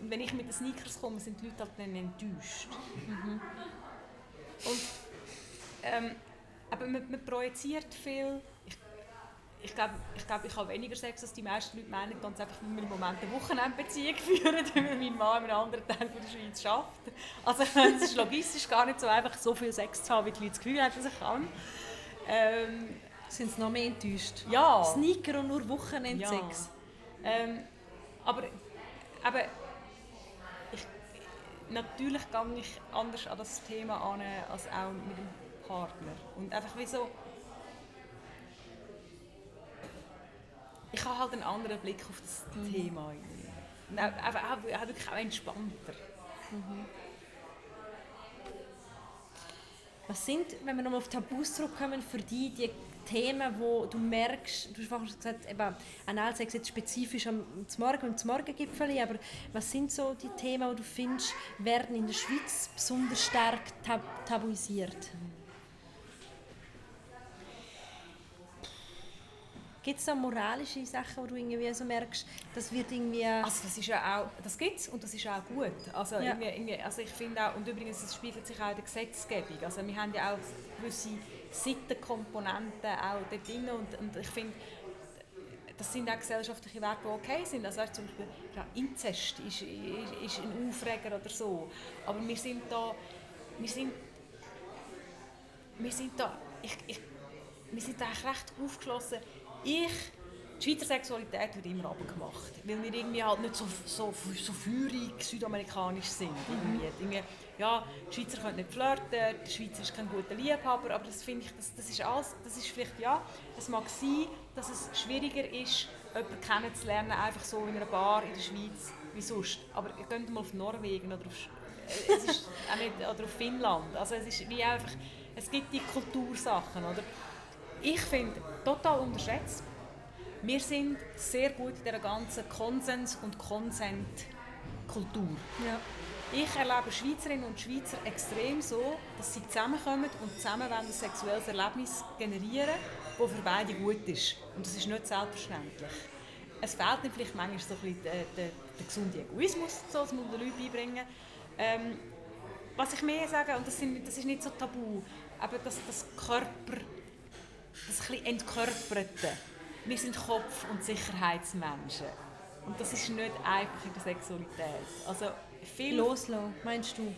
Und wenn ich mit den Sneakers komme, sind die Leute halt dann enttäuscht. Mhm. Und ähm, aber man, man projiziert viel. Ich, ich glaube, ich, glaub, ich habe weniger Sex als die meisten Leute meinen, ganz einfach, weil wir im Moment eine Wochenendbeziehung führen, weil mein Mann in einem anderen Teil der Schweiz arbeitet. Also es ist logistisch gar nicht so einfach, so viel Sex zu haben, wie die Leute das Gefühl haben, dass ich kann. Ähm, Sind sie noch mehr enttäuscht? Ja. Sneaker und nur Wochenendsex? Ja. Ähm, aber, aber ich, natürlich gehe ich anders an das Thema an, als auch mit dem Partner. Und einfach wie so... Ich habe halt einen anderen Blick auf das mhm. Thema. Und einfach auch, auch wirklich auch entspannter. Mhm. Was sind, wenn wir nochmal auf Tabus zurückkommen, für dich die Themen, wo du merkst, du hast vorhin gesagt, eben, Analsex jetzt spezifisch am Morgen und zum Morgengipfel, aber was sind so die Themen, die du findest, werden in der Schweiz besonders stark tab tabuisiert? Gibt es da moralische Sachen, wo du irgendwie so merkst, das wird irgendwie... Also das ist ja auch, das gibt's und das ist auch gut. Also, ja. irgendwie, irgendwie, also ich finde auch, und übrigens, das spiegelt sich auch in der Gesetzgebung. Also wir haben ja auch gewisse Seitenkomponenten auch dort drin und, und ich finde, das sind auch gesellschaftliche Werte, die okay sind. Also zum Beispiel ja, Inzest ist, ist, ist ein Aufreger oder so. Aber wir sind da, wir sind, wir sind da, ich, ich, wir sind da recht aufgeschlossen ich, die Schweizer Sexualität wird immer abgemacht, weil wir irgendwie halt nicht so, so, so feurig südamerikanisch sind. Irgendwie. irgendwie ja, die Schweizer können nicht flirten, der Schweizer ist kein guter Liebhaber, aber das finde ich, das, das ist alles, das ist vielleicht, ja, es mag sein, dass es schwieriger ist, jemanden kennenzulernen, einfach so in einer Bar in der Schweiz, wie sonst. Aber ihr könnt mal auf Norwegen oder auf, äh, es ist auch nicht, oder auf Finnland, also es ist wie einfach, es gibt die Kultursachen, oder? Ich finde, total unterschätzt. Wir sind sehr gut in der ganzen Konsens- und Konsentkultur. Ja. Ich erlebe Schweizerinnen und Schweizer extrem so, dass sie zusammenkommen und zusammen ein sexuelles Erlebnis generieren, das für beide gut ist. Und das ist nicht selbstverständlich. Es fehlt ihnen vielleicht manchmal so ein bisschen der, der, der gesunde Egoismus, so, das muss man den Leuten beibringen. Ähm, was ich mehr sage, und das, sind, das ist nicht so tabu, aber dass das Körper das ein entkörperte. Wir sind Kopf- und Sicherheitsmenschen. Und das ist nicht einfach in der Sexualität. Also viel Loslassen, meinst du?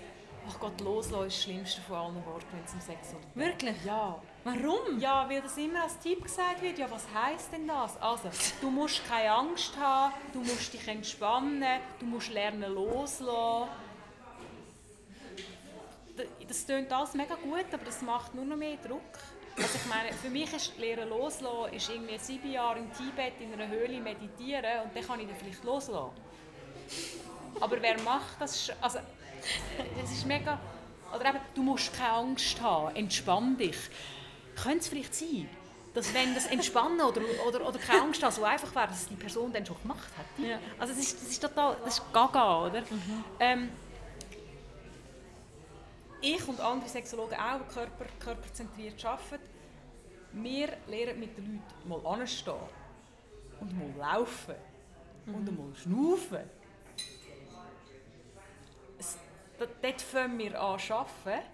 Ach Gott, loslassen ist das Schlimmste von allen Worten, wenn es um Sexualität geht. Wirklich? Ja. Warum? Ja, weil das immer als Tipp gesagt wird, ja, was heisst denn das? Also, du musst keine Angst haben, du musst dich entspannen, du musst lernen loslassen. Das klingt alles mega gut, aber das macht nur noch mehr Druck. Also ich meine, für mich ist Lernen loslassen, ist irgendwie sieben Jahre im Tibet in einer Höhle meditieren und dann kann ich dann vielleicht loslassen. Aber wer macht das? Also, es ist mega... Oder eben, du musst keine Angst haben, entspann dich. Könnte es vielleicht sein, dass wenn das Entspannen oder, oder, oder keine Angst haben so einfach wäre, dass die Person dann schon gemacht hat? Ja. Also das ist, das ist total... Das ist gaga, oder? Ähm, ich und andere Sexologen auch, die körper, körperzentriert arbeiten, wir lernen mit den Leuten mal anstehen und mal laufen und mal schnaufen. Es, dort fangen wir an zu arbeiten,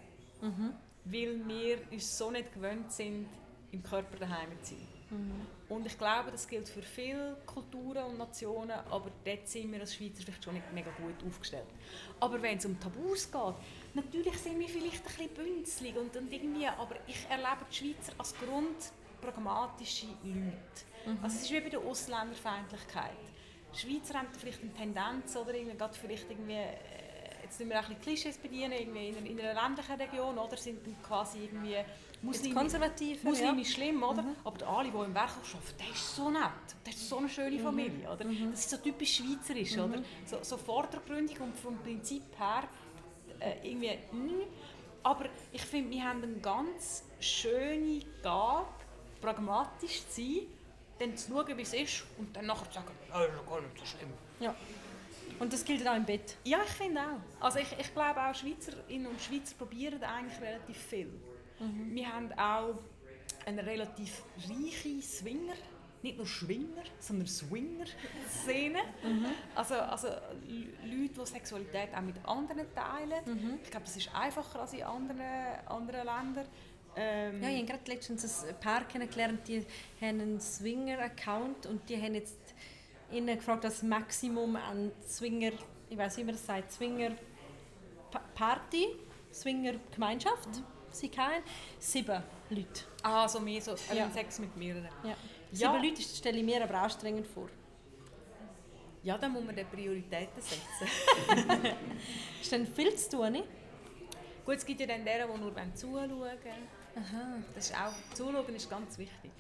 weil wir uns so nicht gewöhnt sind, im Körper daheim zu sein. Und ich glaube, das gilt für viele Kulturen und Nationen, aber dort sind wir als Schweizer vielleicht schon nicht mega gut aufgestellt. Aber wenn es um Tabus geht, natürlich sind wir vielleicht ein bisschen bünzlig und, und irgendwie, aber ich erlebe die Schweizer als grundpragmatische Leute. Also es ist wie bei der Ausländerfeindlichkeit. Die Schweizer haben vielleicht eine Tendenz oder irgendwie, gerade vielleicht irgendwie äh, jetzt müssen wir auch ein Klischees bedienen, irgendwie in einer, in einer ländlichen Region, oder sind dann quasi irgendwie Muslime, konservativ. Muslim ja. schlimm, oder? Aber der Ali, der im Werk arbeitet, der ist so nett. Der ist so eine schöne Familie, oder? Das ist so typisch schweizerisch, oder? So, so vordergründig und vom Prinzip her äh, irgendwie mm. Aber ich finde, wir haben eine ganz schöne Gabe, pragmatisch zu sein, dann zu schauen, wie es ist und dann nachher zu sagen, ja, das ist gar nicht so schlimm. Ja. Und das gilt auch im Bett. Ja, ich finde auch. Also ich, ich glaube auch Schweizerinnen und Schweizer probieren eigentlich relativ viel. Wir haben auch eine relativ reiche Swinger, nicht nur Schwinger, sondern Swinger-Szene. Also, also L- Leute, die Sexualität auch mit anderen teilen. Ich glaube, das ist einfacher als in anderen, anderen Ländern. Ähm, Ja, ich habe gerade letztens ein Paar kennengelernt, die haben einen Swinger-Account und die haben jetzt ihnen gefragt, das Maximum an Swinger, ich weiß nicht, wie man das sagt, Swinger-Party, Swinger-Gemeinschaft, sie kennen, sieben Leute. ah, so mehr so Ja. ja. Sex mit mehreren. Ja. Ja. Sieben Leute stelle ich mir aber anstrengend vor. Ja, dann muss man dann Prioritäten setzen. Ist dann viel zu tun, nicht? Gut, es gibt ja dann deren, die nur zuschauen wollen. Aha. Das ist auch, Zuschauen ist ganz wichtig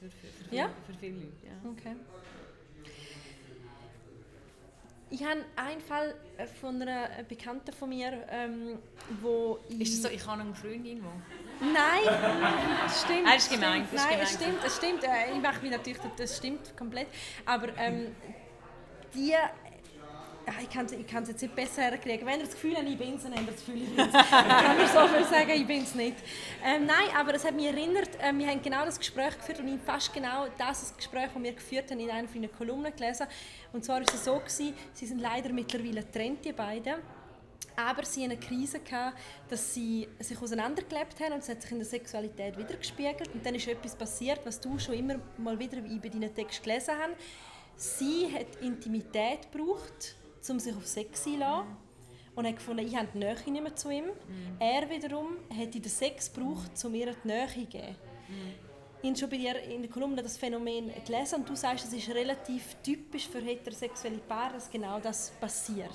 für, für, für, Ja? für viele Leute. Ja. Okay. Ich habe einen Fall äh, von einer Bekannten von mir, ähm, wo ich... Ist das so, ich habe eine Freundin, die... Nein, stimmt. Ah, das ist gemein, das ist Nein, gemein. es stimmt, es stimmt. Äh, Ich mache mich natürlich, das stimmt komplett. Aber ähm, die, ja, ich kann es ich jetzt nicht besser herkriegen. Wenn ihr das Gefühl habt, ich bin es, dann habt ihr das Gefühl, ich bin es. Ich kann mir so viel sagen, ich bin es nicht. Ähm, nein, aber es hat mich erinnert, äh, wir haben genau das Gespräch geführt und ich habe fast genau das Gespräch, das wir geführt haben, in einer von Kolumnen gelesen. Und zwar war es so, gewesen, sie sind leider mittlerweile getrennt, die beiden. Aber sie hatten eine Krise, gehabt, dass sie sich auseinandergelebt haben und es hat sich in der Sexualität wieder gespiegelt. Und dann ist etwas passiert, was du schon immer mal wieder bei deinen Text gelesen hast. Sie hat Intimität gebraucht, um sich auf Sex einzulassen. Und hat gefunden, ich habe die Nähe nicht mehr zu ihm. Er wiederum hat in den Sex gebraucht, um ihr die Nähe zu geben. Ich habe schon bei dir in der Kolumne das Phänomen gelesen und du sagst, es ist relativ typisch für heterosexuelle Paare, dass genau das passiert.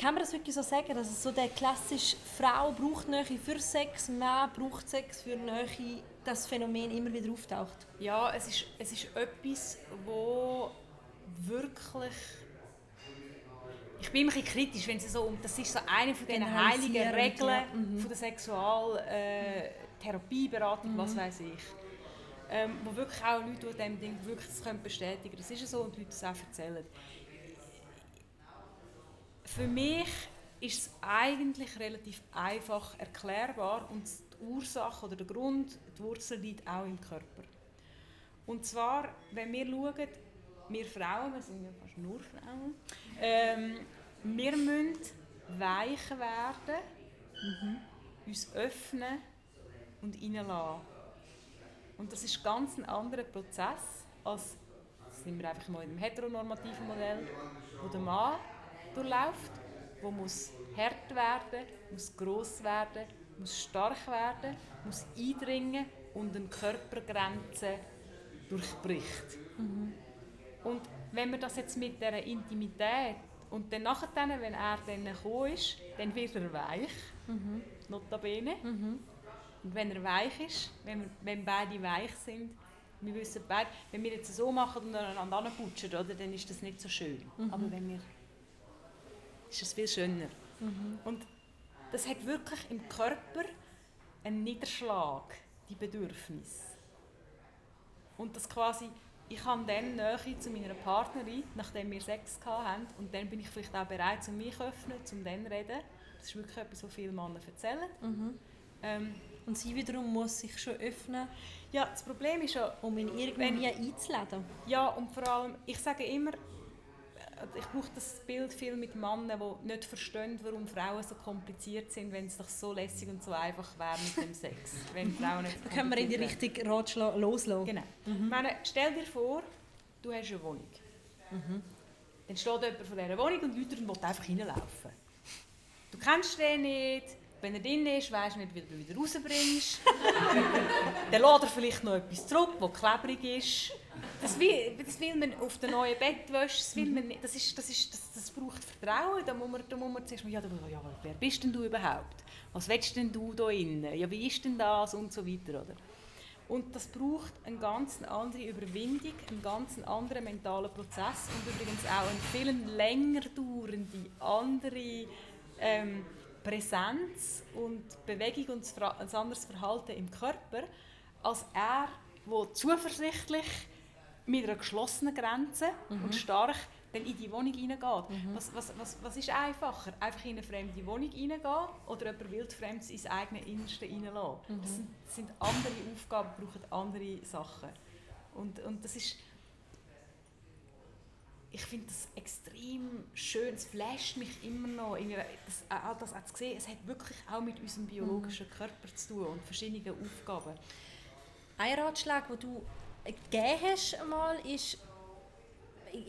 Kann man das wirklich so sagen, dass es so der klassische Frau braucht Nähe für Sex, Mann braucht Sex für Nähe, das Phänomen immer wieder auftaucht? Ja, es ist, es ist etwas, wo wirklich... Ich bin immer ein bisschen kritisch, wenn es so um... Das ist so eine von diesen heiligen Regeln ja. Mhm. von der Sexualtherapie, äh, Therapieberatung, was weiß ich. Ähm, wo wirklich auch Leute, die dem Ding wirklich das können bestätigen Das ist so und Leute das auch erzählen. Für mich ist es eigentlich relativ einfach erklärbar und die Ursache oder der Grund, die Wurzel liegt auch im Körper. Und zwar, wenn wir schauen, wir Frauen, wir sind ja fast nur Frauen, ähm, wir müssen weich werden, uns öffnen und reinlassen. Und das ist ganz ein anderer Prozess, als sind wir einfach mal in einem heteronormativen Modell, wo der Mann durchläuft wo muss hart werden, muss groß werden, muss stark werden, muss eindringen und eine Körpergrenze durchbricht. Mhm. Und wenn man das jetzt mit dieser Intimität und dann nachher, wenn er dann gekommen ist, dann wird er weich, mhm. notabene. Mhm. Und wenn er weich ist, wenn, wir, wenn beide weich sind, wir wissen beide, wenn wir jetzt so machen und einander anputschen, oder, dann ist das nicht so schön. Mhm. Aber wenn wir, ist es viel schöner. Mhm. Und das hat wirklich im Körper einen Niederschlag, die Bedürfnisse. Und das quasi, ich habe dann Nähe zu meiner Partnerin, nachdem wir Sex hatten, und dann bin ich vielleicht auch bereit, um mich zu öffnen, um dann zu reden. Das ist wirklich etwas, was viele Männer erzählen. Mhm. Ähm, und sie wiederum muss sich schon öffnen. Ja, das Problem ist ja... Um ihn irgendwie einzuladen. Ja, und vor allem, ich sage immer, ich brauche das Bild viel mit Männern, die nicht verstehen, warum Frauen so kompliziert sind, wenn es doch so lässig und so einfach wäre mit dem Sex. wenn Frauen nicht da können wir in die Richtung Ratschlag loslassen. Genau. Mhm. Meine, stell dir vor, du hast eine Wohnung. Mhm. Dann steht jemand von dieser Wohnung und Leute will einfach reinlaufen. Du kennst den nicht, wenn er drin ist, weisst du nicht, wie du ihn wieder rausbringst. dann lädt er vielleicht noch etwas zurück, das klebrig ist. Das will, das will man auf der neuen Bettwäsche, das, will man das, ist, das, ist, das, das braucht Vertrauen. Da muss man, da muss man zuerst mal, ja, ja, wer bist denn du überhaupt? Was willst denn du da innen? Ja, wie ist denn das? Und so weiter. Oder? Und das braucht eine ganz andere Überwindung, einen ganz anderen mentalen Prozess und übrigens auch eine viel länger dauernde andere ähm, Präsenz und Bewegung und ein anderes Verhalten im Körper, als er, der zuversichtlich mit einer geschlossenen Grenze mhm. und stark dann in die Wohnung hineingeht. Mhm. Was, was, was, was ist einfacher? Einfach in eine fremde Wohnung hineingehen oder jemand wildfremdes ins eigene Innerste hineinlassen? Mhm. Das sind, das sind andere Aufgaben, brauchen andere Sachen. Und, und das ist ich finde das extrem schön, es flasht mich immer noch, das, all das auch zu sehen, es hat wirklich auch mit unserem biologischen mhm. Körper zu tun und verschiedenen Aufgaben. Ein Ratschlag, den du gegeben hast, einmal, ist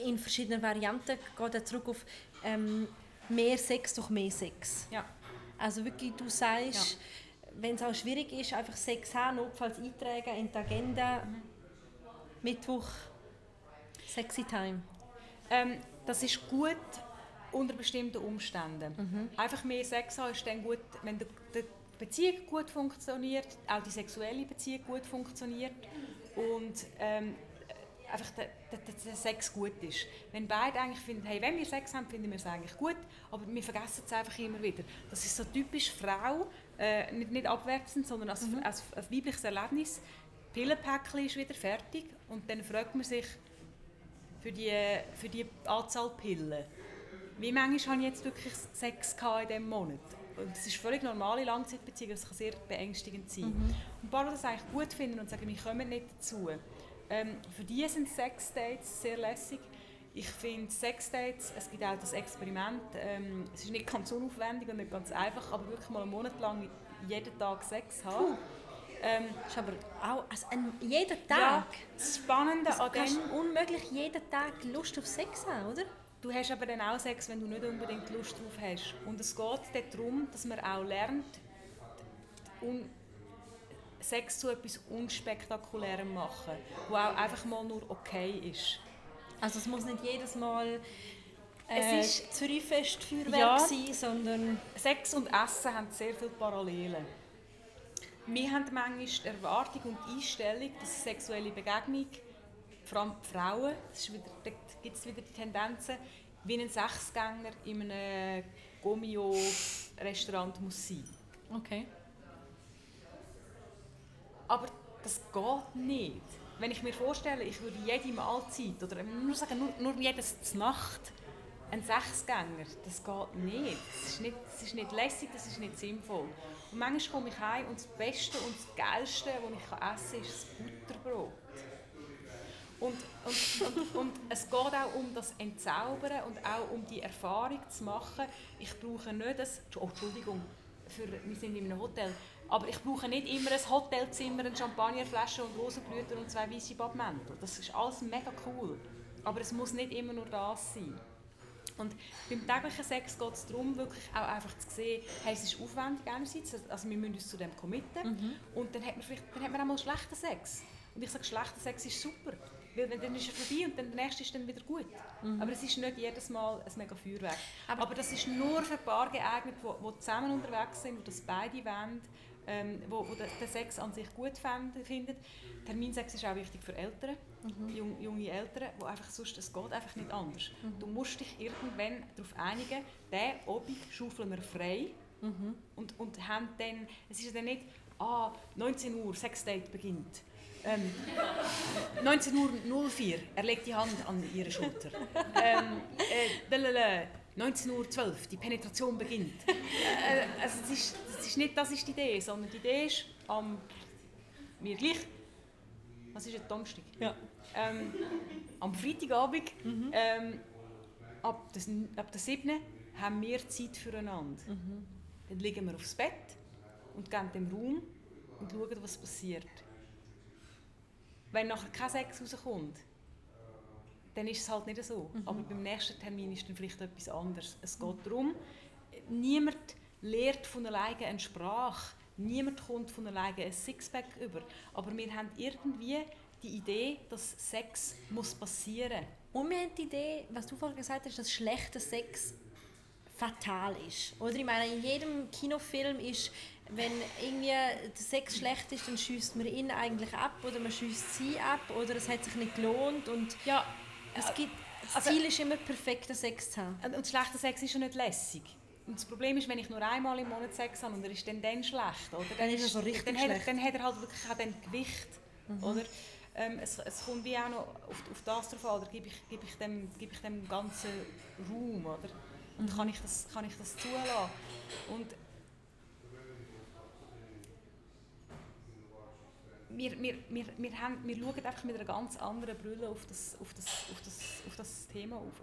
in verschiedenen Varianten, geht er zurück auf ähm, mehr Sex durch mehr Sex. Ja. Also wirklich, du sagst, ja. wenn es auch schwierig ist, einfach Sex haben, notfalls eintragen in die Agenda, mhm. Mittwoch, Sexy Time. Ähm, das ist gut unter bestimmten Umständen. Mhm. Einfach mehr Sex haben ist dann gut, wenn die Beziehung gut funktioniert, auch die sexuelle Beziehung gut funktioniert und ähm, einfach der, der, Sex gut ist. Wenn beide eigentlich finden, hey, wenn wir Sex haben, finden wir es eigentlich gut, aber wir vergessen es einfach immer wieder. Das ist so typisch Frau, äh, nicht, nicht abwertend, sondern als, mhm. als, als weibliches Erlebnis. Pillenpäckchen ist wieder fertig und dann fragt man sich, für die, für die Anzahl Pillen. Wie manchmal habe ich jetzt wirklich Sex in diesem Monat? Das ist völlig normale Langzeitbeziehung, das kann sehr beängstigend sein. Mhm. Und paar, die das eigentlich gut finden und sagen, wir kommen nicht dazu, ähm, für die sind Sexdates sehr lässig. Ich finde Sexdates, es gibt auch das Experiment, ähm, es ist nicht ganz unaufwendig und nicht ganz einfach, aber wirklich mal einen Monat lang jeden Tag Sex haben. Puh. Ähm, ist aber auch also ein, jeden Tag. Ja, das Spannende also, an dem... unmöglich jeden Tag Lust auf Sex haben, oder? Du hast aber dann auch Sex, wenn du nicht unbedingt Lust drauf hast. Und es geht darum, dass man auch lernt, Sex zu etwas Unspektakulärem machen, wo auch einfach mal nur okay ist. Also es muss nicht jedes Mal äh, es ist Zürichfest-Feuerwerk ja, sein, sondern... Sex und Essen haben sehr viele Parallelen. Wir haben manchmal die Erwartung und die Einstellung, dass sexuelle Begegnung, vor allem Frauen, da gibt es wieder die Tendenzen, wie ein Sechsgänger in einem Gomio-Restaurant muss sein. Okay. Aber das geht nicht. Wenn ich mir vorstelle, ich würde jede Mahlzeit oder nur sagen, nur, nur jedes Nacht ein Sechsgänger, das geht nicht. Das ist nicht, das ist nicht lässig, das ist nicht sinnvoll. Und manchmal komme ich heim und das Beste und das Geilste, was ich essen kann, ist das Butterbrot. Und, und, und, und, es geht auch um das Entzaubern und auch um die Erfahrung zu machen. Ich brauche nicht das, oh, Entschuldigung, für, wir sind in einem Hotel, aber ich brauche nicht immer ein Hotelzimmer, eine Champagnerflasche und Rosenblüten und zwei weiße Badmäntel. Das ist alles mega cool. Aber es muss nicht immer nur das sein. Und beim täglichen Sex geht es darum, wirklich auch einfach zu sehen, hey, es ist aufwendig einerseits, also wir müssen uns zu dem committen mhm. und dann hat man vielleicht dann hat man auch mal schlechten Sex. Und ich sage, schlechter Sex ist super, weil dann ist er vorbei und dann der nächste ist dann wieder gut. Mhm. Aber es ist nicht jedes Mal ein mega Feuerwerk. Aber, Aber das ist nur für Paare geeignet, die zusammen unterwegs sind und das beide wollen ähm, wo, wo der, der, Sex an sich gut findet. Terminsex ist auch wichtig für Eltern, mhm. junge, junge Eltern, wo einfach sonst, es geht einfach nicht anders. Mhm. Du musst dich irgendwann darauf einigen, der Obig schaufeln wir frei mhm. und, und haben dann, es ist dann nicht, ah, 19 Uhr, Sexdate beginnt. Ähm, 19.04 Uhr, er legt die Hand an ihre Schulter. ähm, äh, 19.12 Uhr, die Penetration beginnt. äh, also das, ist, das, ist nicht, das ist die Idee, sondern die Idee ist, am, mir gleich, was ist jetzt Donnerstag? Ja. Ähm, am Freitagabend, mhm. ähm, ab, des, ab der 7. haben wir Zeit füreinander. Mhm. Dann liegen wir aufs Bett und gehen dem Raum und schauen, was passiert. Wenn nachher kein Sex rauskommt, dann ist es halt nicht so. Mhm. Aber beim nächsten Termin ist dann vielleicht etwas anderes. Es geht darum, niemand lehrt von alleine eine Sprache, niemand kommt von alleine ein Sixpack über. Aber wir haben irgendwie die Idee, dass Sex muss passieren muss. Und wir haben die Idee, was du vorhin gesagt hast, dass schlechter Sex fatal ist. Oder ich meine, in jedem Kinofilm ist, wenn irgendwie der Sex schlecht ist, dann schießt man ihn eigentlich ab oder man schießt sie ab oder es hat sich nicht gelohnt und ja, es gibt, das also, Ziel ist immer, perfekten Sex zu haben. Und schlechter Sex ist schon nicht lässig. Und das Problem ist, wenn ich nur einmal im Monat Sex habe und er ist dann, dann schlecht, oder? Dann, dann ist er so richtig dann schlecht. Hat, dann hat er halt wirklich auch dann Gewicht, mhm. oder? Ähm, es, es kommt wie auch noch auf, auf das drauf an, oder gebe ich, gebe, ich dem, gebe ich dem ganzen Raum, oder? Und mhm. kann, ich das, kann ich das zulassen? Und wir, wir, wir, wir, haben, wir schauen einfach mit einer ganz anderen Brille auf das, auf das, auf das, auf das Thema auf.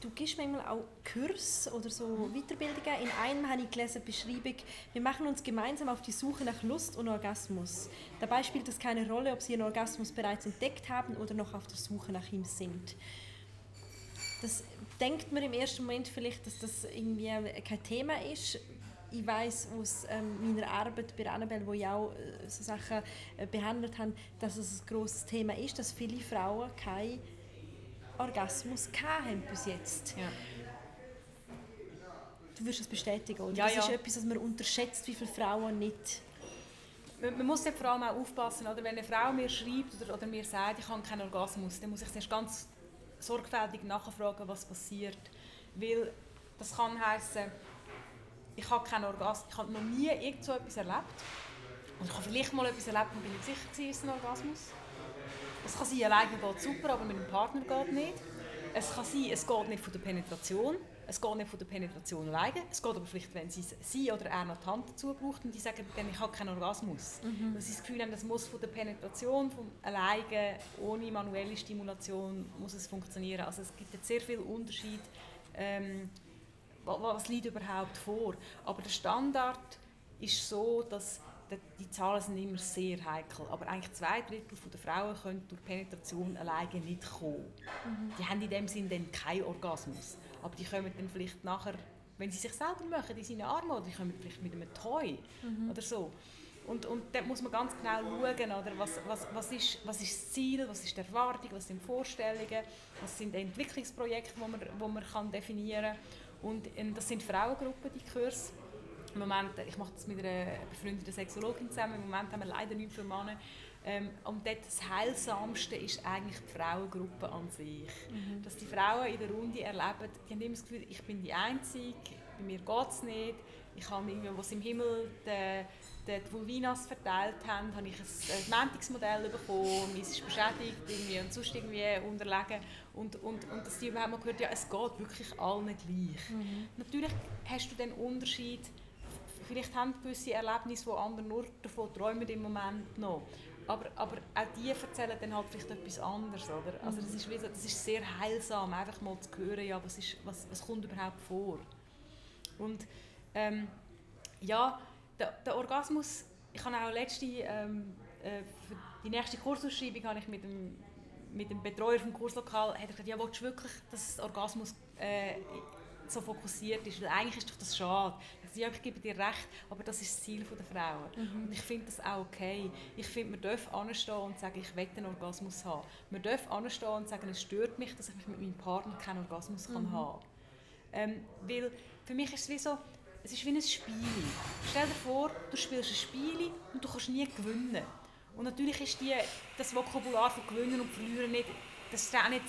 Du gibst manchmal auch Kurs oder so Weiterbildungen. In einem habe ich gelesen, Beschreibung, wir machen uns gemeinsam auf die Suche nach Lust und Orgasmus. Dabei spielt es keine Rolle, ob Sie Ihren Orgasmus bereits entdeckt haben oder noch auf der Suche nach ihm sind. Das denkt man im ersten Moment vielleicht, dass das irgendwie kein Thema ist ich weiß aus ähm, meiner Arbeit bei Annabelle, wo ich auch äh, so Sachen äh, behandelt habe, dass es ein grosses Thema ist, dass viele Frauen keinen Orgasmus haben bis jetzt. Ja. Du wirst es bestätigen, oder? Ja, das ja. ist etwas, was man unterschätzt, wie viele Frauen nicht man, man muss vor allem auch aufpassen, oder? wenn eine Frau mir schreibt oder, oder mir sagt, ich habe keinen Orgasmus, dann muss ich zuerst ganz sorgfältig nachfragen, was passiert. Weil das kann heißen ich habe keinen Orgasmus, ich habe noch nie irgend so etwas erlebt. Und ich habe vielleicht mal etwas erlebt und bin nicht sicher, dass es ein Orgasmus Es kann sein, alleine geht super, aber mit dem Partner geht nicht. Es kann sein, es geht nicht von der Penetration. Es geht nicht von der Penetration alleine. Es geht aber vielleicht, wenn sie, sie oder er noch die Hand dazu braucht und die sagen, dann, ich habe keinen Orgasmus. Mhm. Dass sie das Gefühl haben, das muss von der Penetration, von alleine, ohne manuelle Stimulation, muss es funktionieren. Also es gibt jetzt sehr viel Unterschied. Ähm, was liegt überhaupt vor. Aber der Standard ist so, dass die Zahlen sind immer sehr heikel, aber eigentlich zwei Drittel der Frauen können durch Penetration alleine nicht kommen. Mhm. Die haben in dem Sinne dann keinen Orgasmus, aber die kommen dann vielleicht nachher, wenn sie sich selber machen, in seinen Armen, oder die kommen vielleicht mit einem Toy mhm. oder so. Und, und da muss man ganz genau schauen, oder was, was, was, ist, was ist das Ziel, was ist die Erwartung, was sind Vorstellungen, was sind Entwicklungsprojekte, die man, wo man kann definieren kann. Und ähm, das sind Frauengruppen, die Kurs. Im Moment, ich mache das mit einer befreundeten Sexologin zusammen. Im Moment haben wir leider nicht für Männer. Ähm, und dort das Heilsamste ist eigentlich die Frauengruppe an sich. Mhm. Dass die Frauen in der Runde erleben, die haben immer das Gefühl, ich bin die Einzige, bei mir geht es nicht. Ich habe irgendwie, was im Himmel die, die, die Vulvinas verteilt haben, habe ich ein, Mentigsmodell bekommen, es ist beschädigt irgendwie und sonst irgendwie unterlegen. Und, und, und dass die überhaupt mal gehört, ja, es geht wirklich allen gleich. Mhm. Natürlich hast du den Unterschied, vielleicht haben gewisse Erlebnisse, die andere nur davon träumen im Moment noch. Aber, aber auch die erzählen dann halt vielleicht etwas anderes, oder? Also das ist, so, das ist sehr heilsam, einfach mal zu hören, ja, was, ist, was, was kommt überhaupt vor. Und ähm, ja, der, der, Orgasmus, ich habe auch letzte, ähm, äh, für die nächste Kursausschreibung habe ich mit dem mit dem Betreuer vom Kurslokal hat er gesagt, ja, willst du wirklich, dass der Orgasmus äh, so fokussiert ist? Weil eigentlich ist doch das schade. Ich ja, ich gebe dir recht, aber das ist das Ziel der Frauen. Mhm. Und ich finde das auch okay. Ich finde, man darf anstehen und sagen, ich will einen Orgasmus haben. Man darf anstehen und sagen, es stört mich, dass ich mit meinem Partner keinen Orgasmus mhm. kann haben kann. Ähm, weil für mich ist es wie so, es ist wie ein Spiel. Stell dir vor, du spielst ein Spiel und du kannst nie gewinnen. Und natürlich ist die, das Vokabular von Gewinnen und Verlieren nicht, das ist auch nicht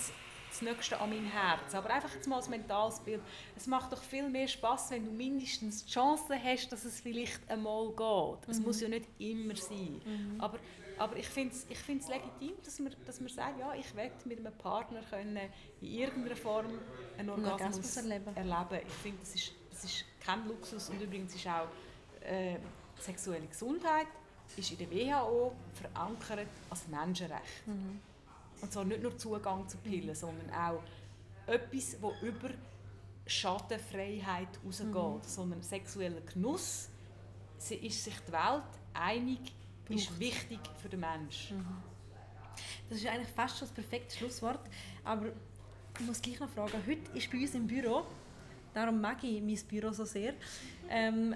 das Nächste an mein Herz. Aber einfach jetzt mal als mentales Bild. Es macht doch viel mehr Spaß, wenn du mindestens die Chance hast, dass es vielleicht einmal geht. Es mhm. muss ja nicht immer sein. Mhm. Aber, aber ich finde es ich legitim, dass man, dass man sagt, ja, ich will mit einem Partner können in irgendeiner Form einen Orgasmus, Orgasmus erleben. erleben. Ich finde, das ist, das ist kein Luxus und übrigens ist auch äh, sexuelle Gesundheit ist in der WHO verankert als Menschenrecht. Mhm. Und zwar nicht nur Zugang zu Pillen, sondern auch etwas, das über Schadenfreiheit rausgeht, mhm. sondern sexueller Genuss ist sich die Welt einig, Braucht. ist wichtig für den Menschen. Mhm. Das ist eigentlich fast schon das perfekte Schlusswort, aber ich muss gleich noch fragen, heute ist bei uns im Büro, darum mag ich mein Büro so sehr, ähm,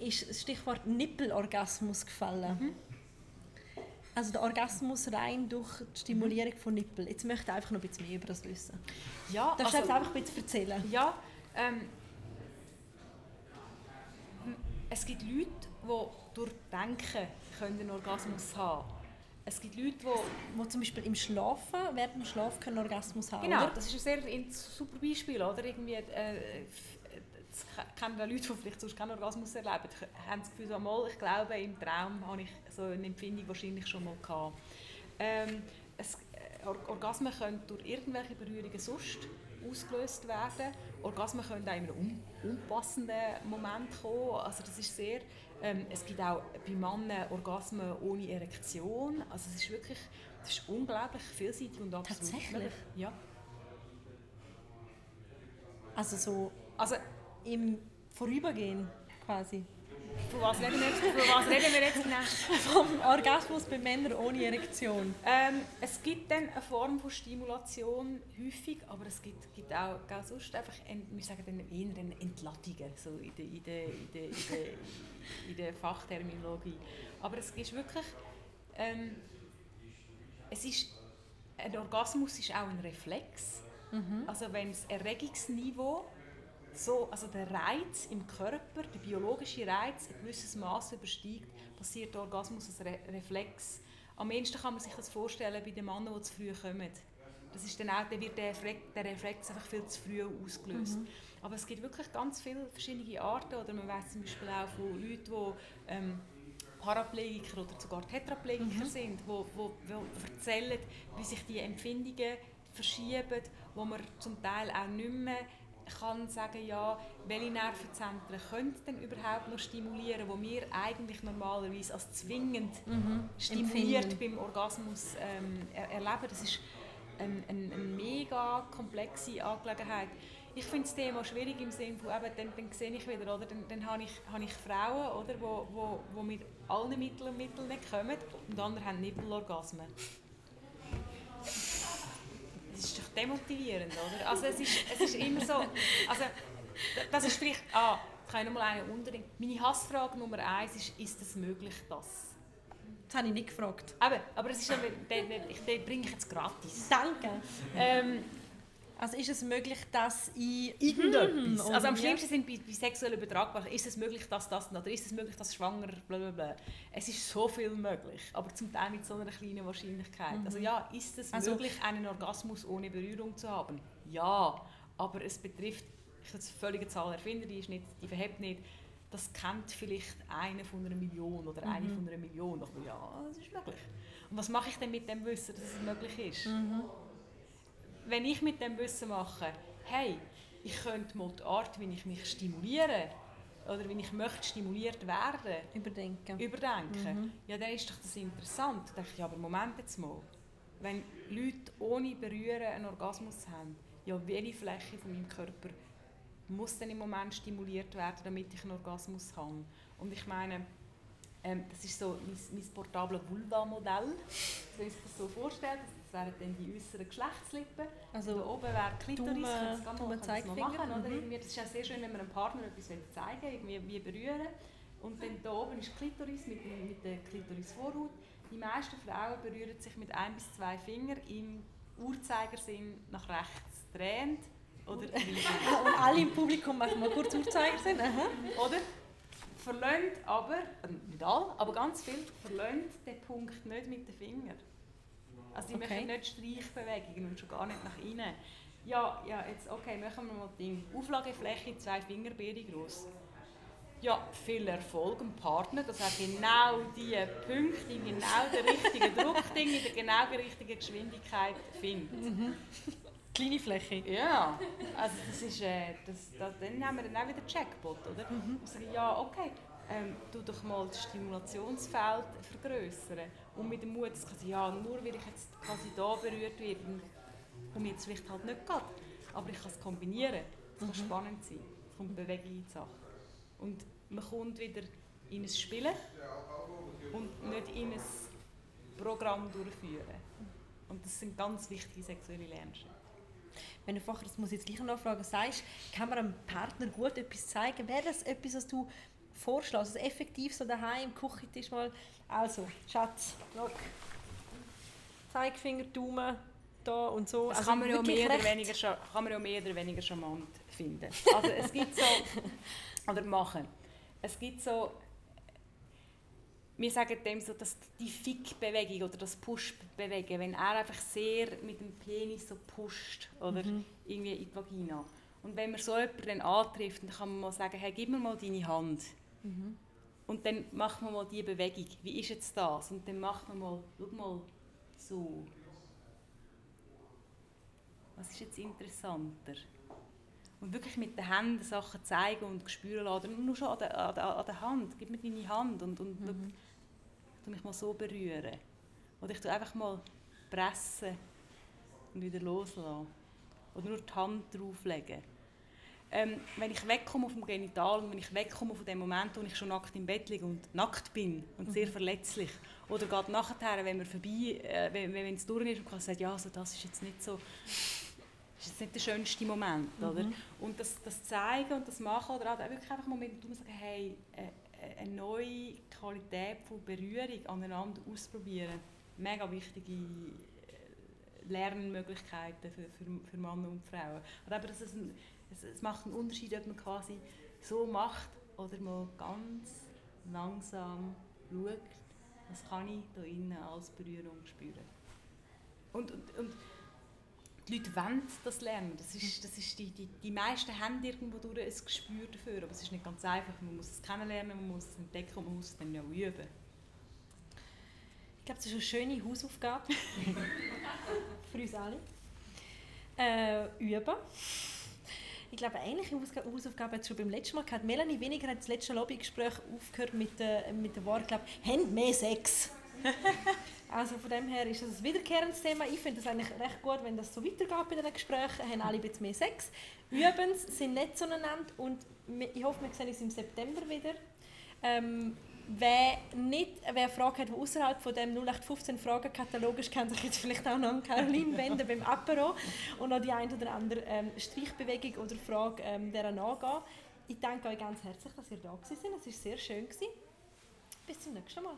ist das Stichwort Nippelorgasmus gefallen. Mhm. Also der Orgasmus rein durch die Stimulierung von Nippel. Jetzt möchte ich einfach noch ein bisschen mehr über das wissen. Ja, Darfst du also, einfach ein bisschen erzählen? Ja, ähm, es gibt Leute, die durch Denken können einen Orgasmus haben Es gibt Leute, die... die zum Beispiel im Schlafen, während dem Schlaf können Orgasmus haben, Genau, oder? das ist ein sehr super Beispiel. Oder? Irgendwie, äh, kennen Leute, die vielleicht sonst keinen Orgasmus erleben, haben das Gefühl, so, mal, ich glaube, im Traum habe ich so eine Empfindung wahrscheinlich schon mal gehabt. Ähm, es, äh, Orgasmen können durch irgendwelche Berührungen sonst ausgelöst werden. Orgasmen können auch in einem unpassenden Moment kommen. Also das ist sehr, ähm, es gibt auch bei Männern Orgasmen ohne Erektion. Also es ist wirklich, das ist unglaublich vielseitig und absolut Tatsächlich? Möglich. Ja. Also so, also im Vorübergehen quasi. Von was reden wir jetzt, von was reden wir jetzt genau? Vom Orgasmus bei Männern ohne Erektion. Ähm, es gibt dann eine Form von Stimulation häufig, aber es gibt, gibt auch, auch sonst einfach, wir sagen dann eher Entlattungen so in der, in der, in der, in der, in der Fachterminologie. Aber es ist wirklich, ähm, es ist, ein Orgasmus ist auch ein Reflex. Mhm. Also wenn das Erregungsniveau so, also der Reiz im Körper, der biologische Reiz, ein gewisses Maß übersteigt, passiert der Orgasmus als Re Reflex. Am ehesten kann man sich das vorstellen bei den Männern, die zu früh kommen. Das ist dann auch, dann wird der, der Reflex einfach viel zu früh ausgelöst. Mhm. Aber es gibt wirklich ganz viele verschiedene Arten. Oder man weiß zum Beispiel auch von Leuten, die ähm, Paraplegiker oder sogar Tetraplegiker mhm. sind, die, die, die erzählen, wie sich die Empfindungen verschieben, wo man zum Teil auch nicht mehr kann sagen, ja, welche Nervenzentren können denn überhaupt noch stimulieren, wo wir eigentlich normalerweise als zwingend mhm. stimuliert Empfinden. beim Orgasmus ähm, er erleben. Das ist eine, eine, eine mega komplexe Angelegenheit. Ich finde das Thema schwierig im Sinne von, eben, dann, dann sehe ich wieder, oder, dann, dann habe, ich, habe ich Frauen, oder, wo, wo, wo mit allen Mitteln und Mitteln nicht kommen und andere haben Nippelorgasmen das ist doch demotivierend, oder? Also es ist, es ist immer so, also das ist vielleicht, ah, ich kann noch mal eine unterdrücken. Meine Hassfrage Nummer eins ist, ist es möglich, dass... Das habe ich nicht gefragt. Aber, aber es ist, den, den, den bringe ich jetzt gratis. Danke. Ähm, also ist es möglich, dass ich irgendetwas, also am schlimmsten sind bei, bei sexuellen Übertragbarkeit, ist es möglich, dass das, oder ist es möglich, dass schwanger, blablabla. Es ist so viel möglich, aber zum Teil mit so einer kleinen Wahrscheinlichkeit. Mhm. Also ja, ist es also, möglich, einen Orgasmus ohne Berührung zu haben? Ja, aber es betrifft, ich habe eine völlige Zahl erfinden, die ist nicht, die verhebt nicht, das kennt vielleicht eine von einer Million oder eine mhm. von einer Million. Aber ja, es ist möglich. Und was mache ich denn mit dem Wissen, dass es möglich ist? Mhm wenn ich mit dem Wissen mache, hey, ich könnte mal die Art, wie ich mich stimuliere oder wie ich möchte stimuliert werden, überdenken, überdenken mhm. ja, dann ist doch das interessant. Da denke ich, aber Moment jetzt mal, wenn Leute ohne Berühren einen Orgasmus haben, ja, welche Fläche von meinem Körper muss dann im Moment stimuliert werden, damit ich einen Orgasmus habe? Und ich meine, ähm, das ist so mein, mein portables Vulva-Modell, wenn ich das so vorstelle, wären dann die äußeren Geschlechtslippen. Also da oben wäre Klitoris. Kann das kann mal Zeigefinger, machen. Oder? mhm. Das ist ja sehr schön, wenn man einem Partner etwas zeigen will, irgendwie wie berühren. Und dann da oben ist Klitoris mit, mit der Klitorisvorhaut. Die meisten Frauen berühren sich mit ein bis zwei Fingern im Uhrzeigersinn nach rechts drehend. Oder, Und alle im Publikum machen mal kurz Uhrzeiger sind. Aha. oder verlöhnt aber, nicht alle, aber ganz viel, verlöhnt den Punkt nicht mit den Fingern. Also die Okay. machen nicht Streichbewegungen und schon gar nicht nach innen. Ja, ja, jetzt, okay, machen wir mal Ding. Auflagefläche, zwei Fingerbeere groß. Ja, viel Erfolg am Partner, dass er genau die Punkte in genau der richtigen Druckding, in der genau richtigen Geschwindigkeit findet. Kleine Fläche. Ja, also das ist, äh, das, das, dann haben wir dann auch wieder Jackpot, oder? Mhm. Sagen, ja, okay, ähm, tu doch mal das Stimulationsfeld vergrößern und mit dem Mut, dass quasi, ja, nur weil ich jetzt quasi da berührt werde, und mir jetzt vielleicht halt nicht geht, aber ich kann es kombinieren. Es kann Mhm. spannend sein, es kommt Bewegung in die Sache. Und man kommt wieder in ein Spielen und nicht in ein Programm durchführen. Und das sind ganz wichtige sexuelle Lernschritte. Wenn du vorher, das muss ich jetzt gleich nachfragen, sagst, kann man einem Partner gut etwas zeigen? Wäre das etwas, was du vorschlägst? Also effektiv so daheim, im Küchentisch mal, also, Schatz, look. Zeigefinger, Daumen, da und so. Das also kann, man ja mehr oder weniger, kann man ja mehr oder weniger charmant finden. Also es gibt so, oder machen, es gibt so, wir sagen dem so, dass die Fick-Bewegung oder das Push-Bewegen, wenn er einfach sehr mit dem Penis so pusht oder Mhm. irgendwie in die Vagina. Und wenn man so jemanden dann antrifft, dann kann man mal sagen, hey, gib mir mal deine Hand. Mhm. Und dann macht man mal diese Bewegung. Wie ist jetzt das? Und dann macht man mal, schau mal, so. Was ist jetzt interessanter? Und wirklich mit den Händen Sachen zeigen und spüren lassen. Nur schon an der, an der, an der Hand. Gib mir deine Hand und, und schau, tu mich mal so berühren. Oder ich tue einfach mal pressen und wieder loslassen. Oder nur die Hand drauflegen. Ähm, wenn ich wegkomme vom Genital und wenn ich wegkomme von dem Moment, wo ich schon nackt im Bett liege und nackt bin und sehr verletzlich, oder geht nachher, wenn man vorbei, äh, wenn, wenn es durch ist und man sagt, ja, also das ist jetzt nicht so, ist jetzt nicht der schönste Moment, oder? Und das, das zeigen und das machen oder auch wirklich einfach mal mit dem sagen, hey, äh, eine neue Qualität von Berührung aneinander ausprobieren, mega wichtige äh, Lernmöglichkeiten für, für, für Männer und Frauen. Und aber das ist ein, es, es macht einen Unterschied, ob man quasi so macht oder mal ganz langsam schaut, was kann ich da innen als Berührung spüren. Und, und, und die Leute wollen das lernen. Das ist, das ist die, die, die meisten haben irgendwo durch ein Gespür dafür, aber es ist nicht ganz einfach. Man muss es kennenlernen, man muss es entdecken und man muss es dann auch üben. Ich glaube, das ist eine schöne Hausaufgabe für uns alle. Äh, üben. Ich glaube, eine ähnliche Hausaufgabe hat es schon beim letzten Mal gehabt. Melanie Weniger hat das letzte Lobbygespräch aufgehört mit, der mit den Worten, glaube «Habt mehr Sex!» Also von dem her ist das ein wiederkehrendes Thema. Ich finde es eigentlich recht gut, wenn das so weitergeht bei diesen Gesprächen. Haben alle ein bisschen mehr Sex. Üben sind nett zueinander und ich hoffe, wir sehen uns im September wieder. Ähm, wer nicht, wer eine Frage hat, die außerhalb von dem 0815 Fragenkatalog ist, kann sich jetzt vielleicht auch noch an Caroline wenden beim Apero und noch die ein oder andere ähm, Streichbewegung oder Frage ähm, der nachgehen. Ich danke euch ganz herzlich, dass ihr da gewesen seid. Es war sehr schön. Gewesen. Bis zum nächsten Mal.